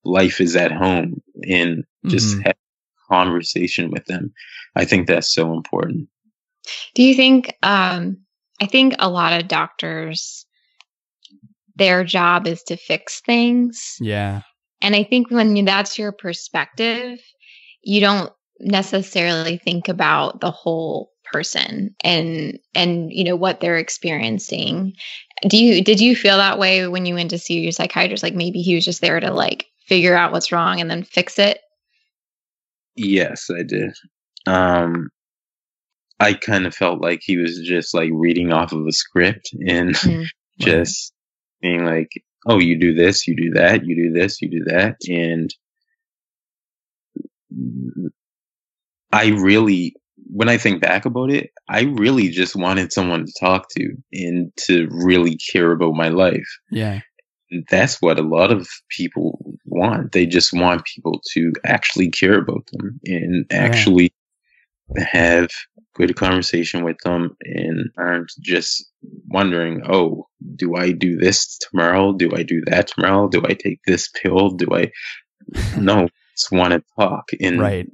life is at home and just Mhm. have conversation with them i think that's so important Do you think, um, I think a lot of doctors, their job is to fix things. Yeah. And I think when that's your perspective, you don't necessarily think about the whole person and and you know what they're experiencing. Do you did you feel that way when you went to see your psychiatrist like maybe he was just there to like figure out what's wrong and then fix it? Yes, I did. Um, I kind of felt like he was just like reading off of a script and Mm. *laughs* just being like, "Oh, you do this, you do that, you do this, you do that," and I really, when I think back about it, I really just wanted someone to talk to and to really care about my life Yeah. that's what a lot of people want. They just want people to actually care about them and actually have good conversation with them and aren't just wondering, oh, do I do this tomorrow? Do I do that tomorrow? Do I take this pill? Do I? *laughs* No, just want to talk and Right.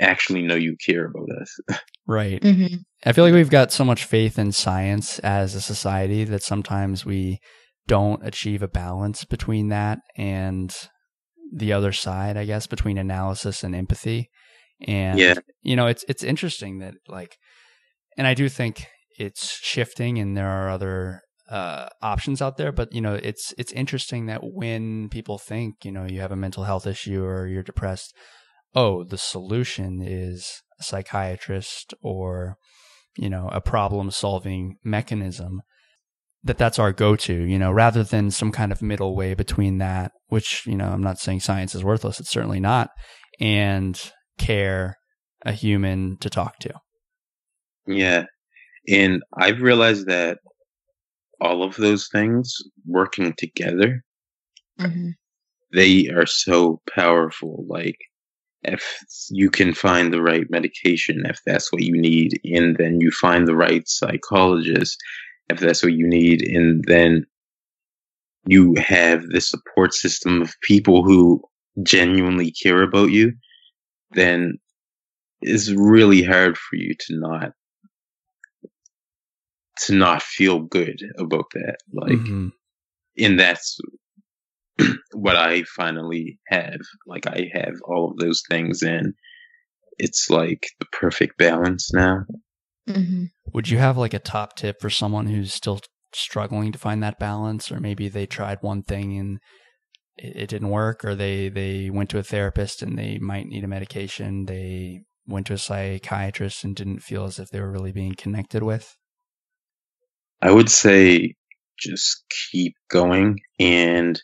actually know you care about us. *laughs* Right. Mm-hmm. I feel like we've got so much faith in science as a society that sometimes we don't achieve a balance between that and the other side, I guess, between analysis and empathy. And Yeah. you know, it's it's interesting that like and I do think it's shifting and there are other uh, options out there, but you know, it's it's interesting that when people think, you know, you have a mental health issue or you're depressed, oh, the solution is a psychiatrist or you know a problem solving mechanism that that's our go-to you know rather than some kind of middle way between that which you know i'm not saying science is worthless it's certainly not and care a human to talk to Yeah. And I've realized that all of those things working together Mm-hmm. they are so powerful. Like if you can find the right medication, if that's what you need, and then you find the right psychologist, if that's what you need, and then you have the support system of people who genuinely care about you, then it's really hard for you to not to not feel good about that. Like, Mhm. and that's *clears throat* what I finally have. Like, I have all of those things, and it's like the perfect balance now. hmm Would you have like a top tip for someone who's still struggling to find that balance, or maybe they tried one thing and it, it didn't work, or they they went to a therapist and they might need a medication, they went to a psychiatrist and didn't feel as if they were really being connected with? I would say just keep going and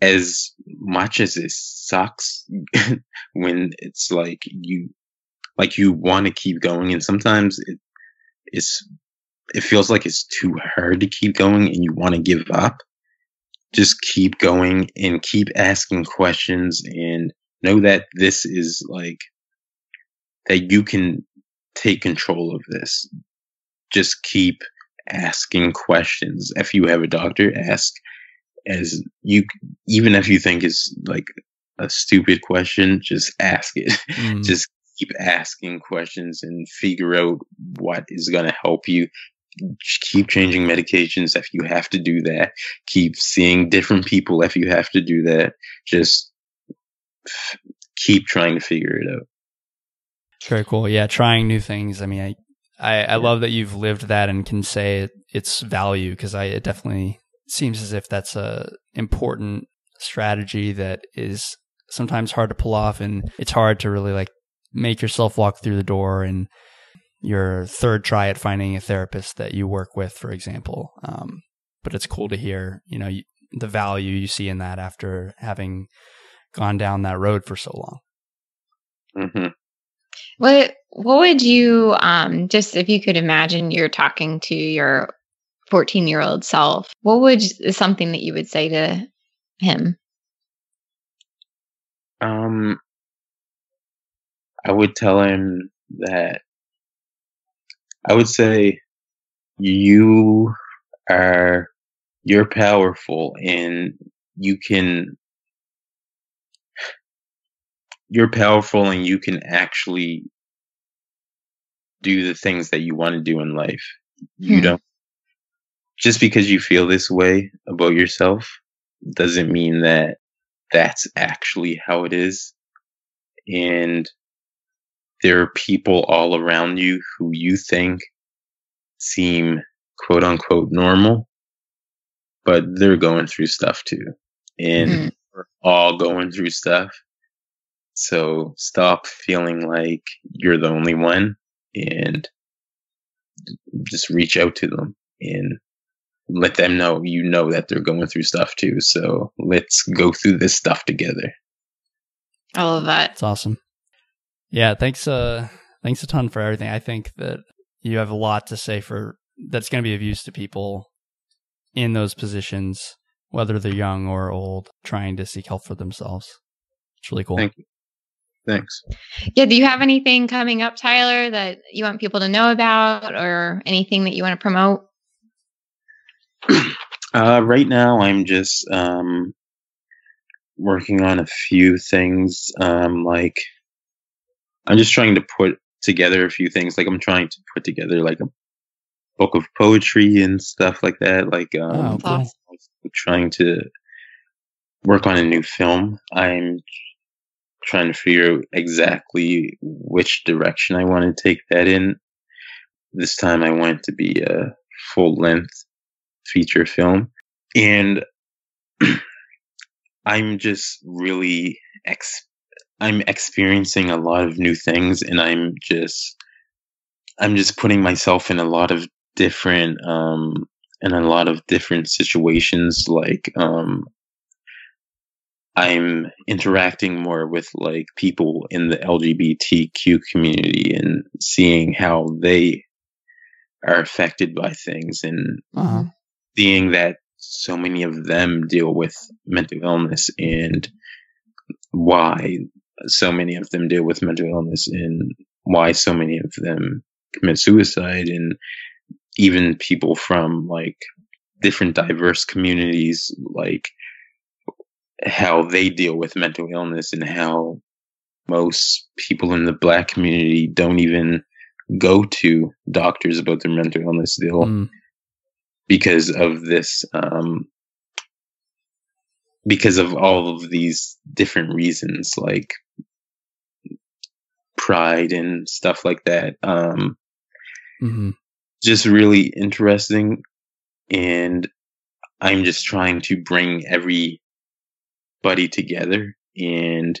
as much as it sucks *laughs* when it's like you like you want to keep going and sometimes it it's it feels like it's too hard to keep going and you want to give up just keep going and keep asking questions and know that this is like that you can take control of this just keep asking questions. If you have a doctor, ask as you, even if you think it's like a stupid question, just ask it. *laughs* Mm. Just keep asking questions and figure out what is going to help you. Keep changing medications if you have to do that. Keep seeing different people if you have to do that. Just keep trying to figure it out. Very cool. Yeah, trying new things. I mean, I I, I love that you've lived that and can say it, its value because I it definitely seems as if that's a important strategy that is sometimes hard to pull off and it's hard to really like make yourself walk through the door and your third try at finding a therapist that you work with, for example. Um, but it's cool to hear, you know, you, the value you see in that after having gone down that road for so long. hmm What What would you um just if you could imagine you're talking to your 14 year old self? What would something that you would say to him? Um, I would tell him that I would say you are you're powerful and you can you're powerful and you can actually do the things that you want to do in life. You Hmm. don't just because you feel this way about yourself doesn't mean that that's actually how it is. And there are people all around you who you think seem quote unquote normal, but they're going through stuff too. And Mhm. we're all going through stuff. So stop feeling like you're the only one and just reach out to them and let them know you know that they're going through stuff too. So let's go through this stuff together. I love that. It's awesome. Yeah, thanks uh thanks a ton for everything. I think that you have a lot to say for that's going to be of use to people in those positions whether they're young or old trying to seek help for themselves. It's really cool. Thank you. Thanks. Yeah. Do you have anything coming up, Tyler, that you want people to know about, or anything that you want to promote? *clears throat* Uh, right now, I'm just um, working on a few things. Um, like, I'm just trying to put together a few things. Like, I'm trying to put together like a book of poetry and stuff like that. Like, um, Oh, cool. I'm trying to work on a new film. I'm trying to figure out exactly which direction I want to take that in. This time I want it to be a full length feature film. And *clears throat* I'm just really ex- I'm experiencing a lot of new things and I'm just I'm just putting myself in a lot of different um in a lot of different situations like um I'm interacting more with like people in the LGBTQ community and seeing how they are affected by things and Uh-huh. seeing that so many of them deal with mental illness and why so many of them deal with mental illness and why so many of them commit suicide and even people from like different diverse communities like how they deal with mental illness and how most people in the black community don't even go to doctors about their mental illness they'll Mm. because of this um because of all of these different reasons like pride and stuff like that um hmm just really interesting. And i'm just trying to bring everybody together and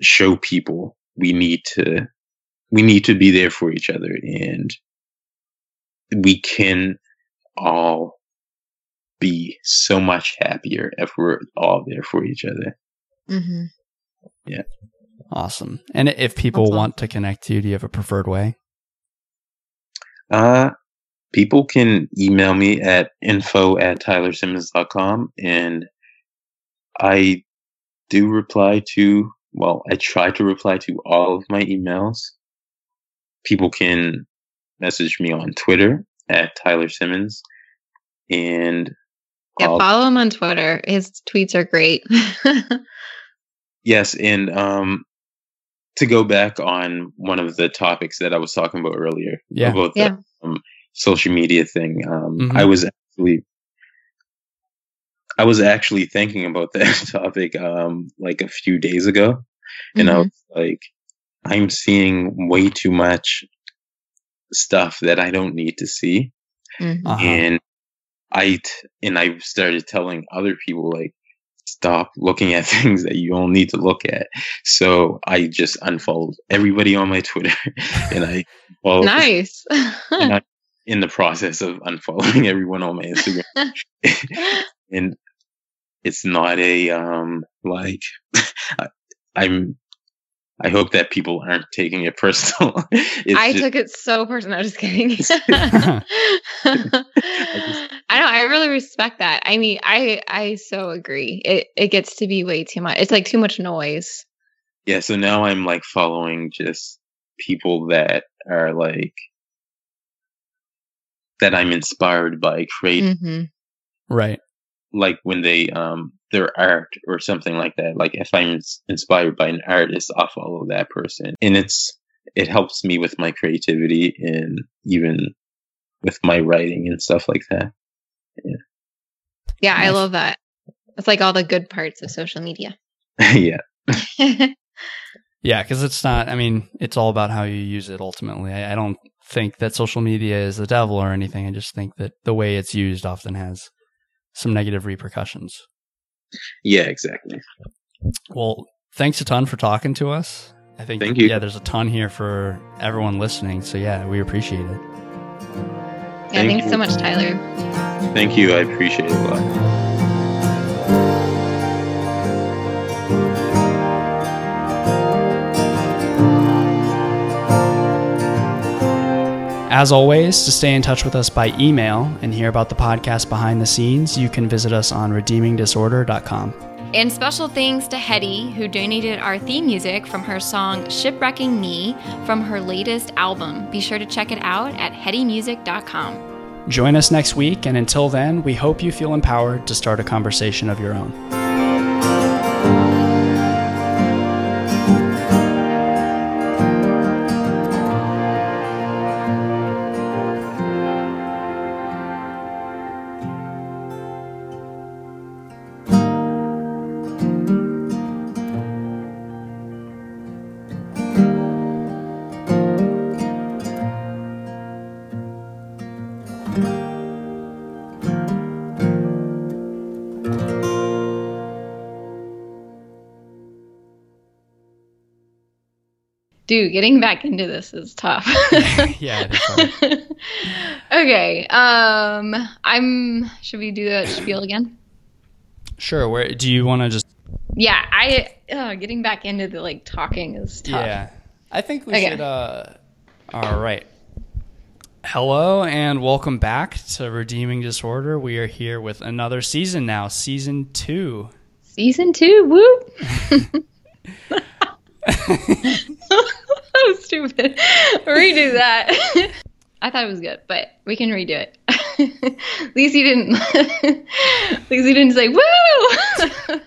show people we need to we need to be there for each other. And we can all be so much happier if we're all there for each other hmm Yeah. Awesome. And if people That's want to connect to you, do you have a preferred way? Uh, people can email me at info at tylersimmons.com and I do reply to, well, I try to reply to all of my emails. People can message me on Twitter at Tyler Simmons and Yeah, follow him on Twitter. His tweets are great. *laughs* yes, and um, to go back on one of the topics that I was talking about earlier Yeah. about the Yeah. um, social media thing, um, Mhm. I was actually I was actually thinking about *laughs* that topic um, like a few days ago, and I Mhm. was like, I'm seeing way too much stuff that I don't need to see Mhm. Uh-huh. and I and I started telling other people like stop looking at *laughs* things that you don't need to look at. So I just unfollowed everybody on my Twitter, *laughs* and I followed nice. and *laughs* I, in the process of unfollowing everyone on my Instagram, and it's not a um like I, I'm. I hope that people aren't taking it personal. I just- took it so personal. I'm just kidding. I know. I really respect that. I mean, I I so agree. It it gets to be way too much. It's like too much noise. yeah so now i'm like following just people that are like that i'm inspired by create hmm right. like when they um their art or something like that like if i'm inspired by an artist i'll follow that person and it's it helps me with my creativity and even with my writing and stuff like that Yeah, I Nice. love that. It's like all the good parts of social media. *laughs* *laughs* yeah Yeah, because it's not. I mean, it's all about how you use it. Ultimately, I, I don't think that social media is the devil or anything. I just think that the way it's used often has some negative repercussions. yeah exactly Well, thanks a ton for talking to us. I think Thank you. Yeah, there's a ton here for everyone listening. So yeah, we appreciate it. Yeah, Thank thanks you. so much, Tyler. thank you i appreciate it a lot As always, to stay in touch with us by email and hear about the podcast behind the scenes, you can visit us on redeemingdisorder.com. And special thanks to Hetty, who donated our theme music from her song Shipwrecking Me from her latest album. Be sure to check it out at hettymusic.com. Join us next week, and until then, we hope you feel empowered to start a conversation of your own. Dude, getting back into this is tough. *laughs* yeah, it is hard. *laughs* okay. Um I'm should we do that spiel again? Sure. Where do you want to just? Yeah, I uh, getting back into the like talking is tough. Yeah, I think we Okay. should. Uh, all right. Hello and welcome back to Redeeming Disorder. We are here with another season now, season two. Season two, whoop. *laughs* *laughs* that was stupid. Redo that. *laughs* I thought it was good, but we can redo it. *laughs* At least you didn't. At least you didn't say woo.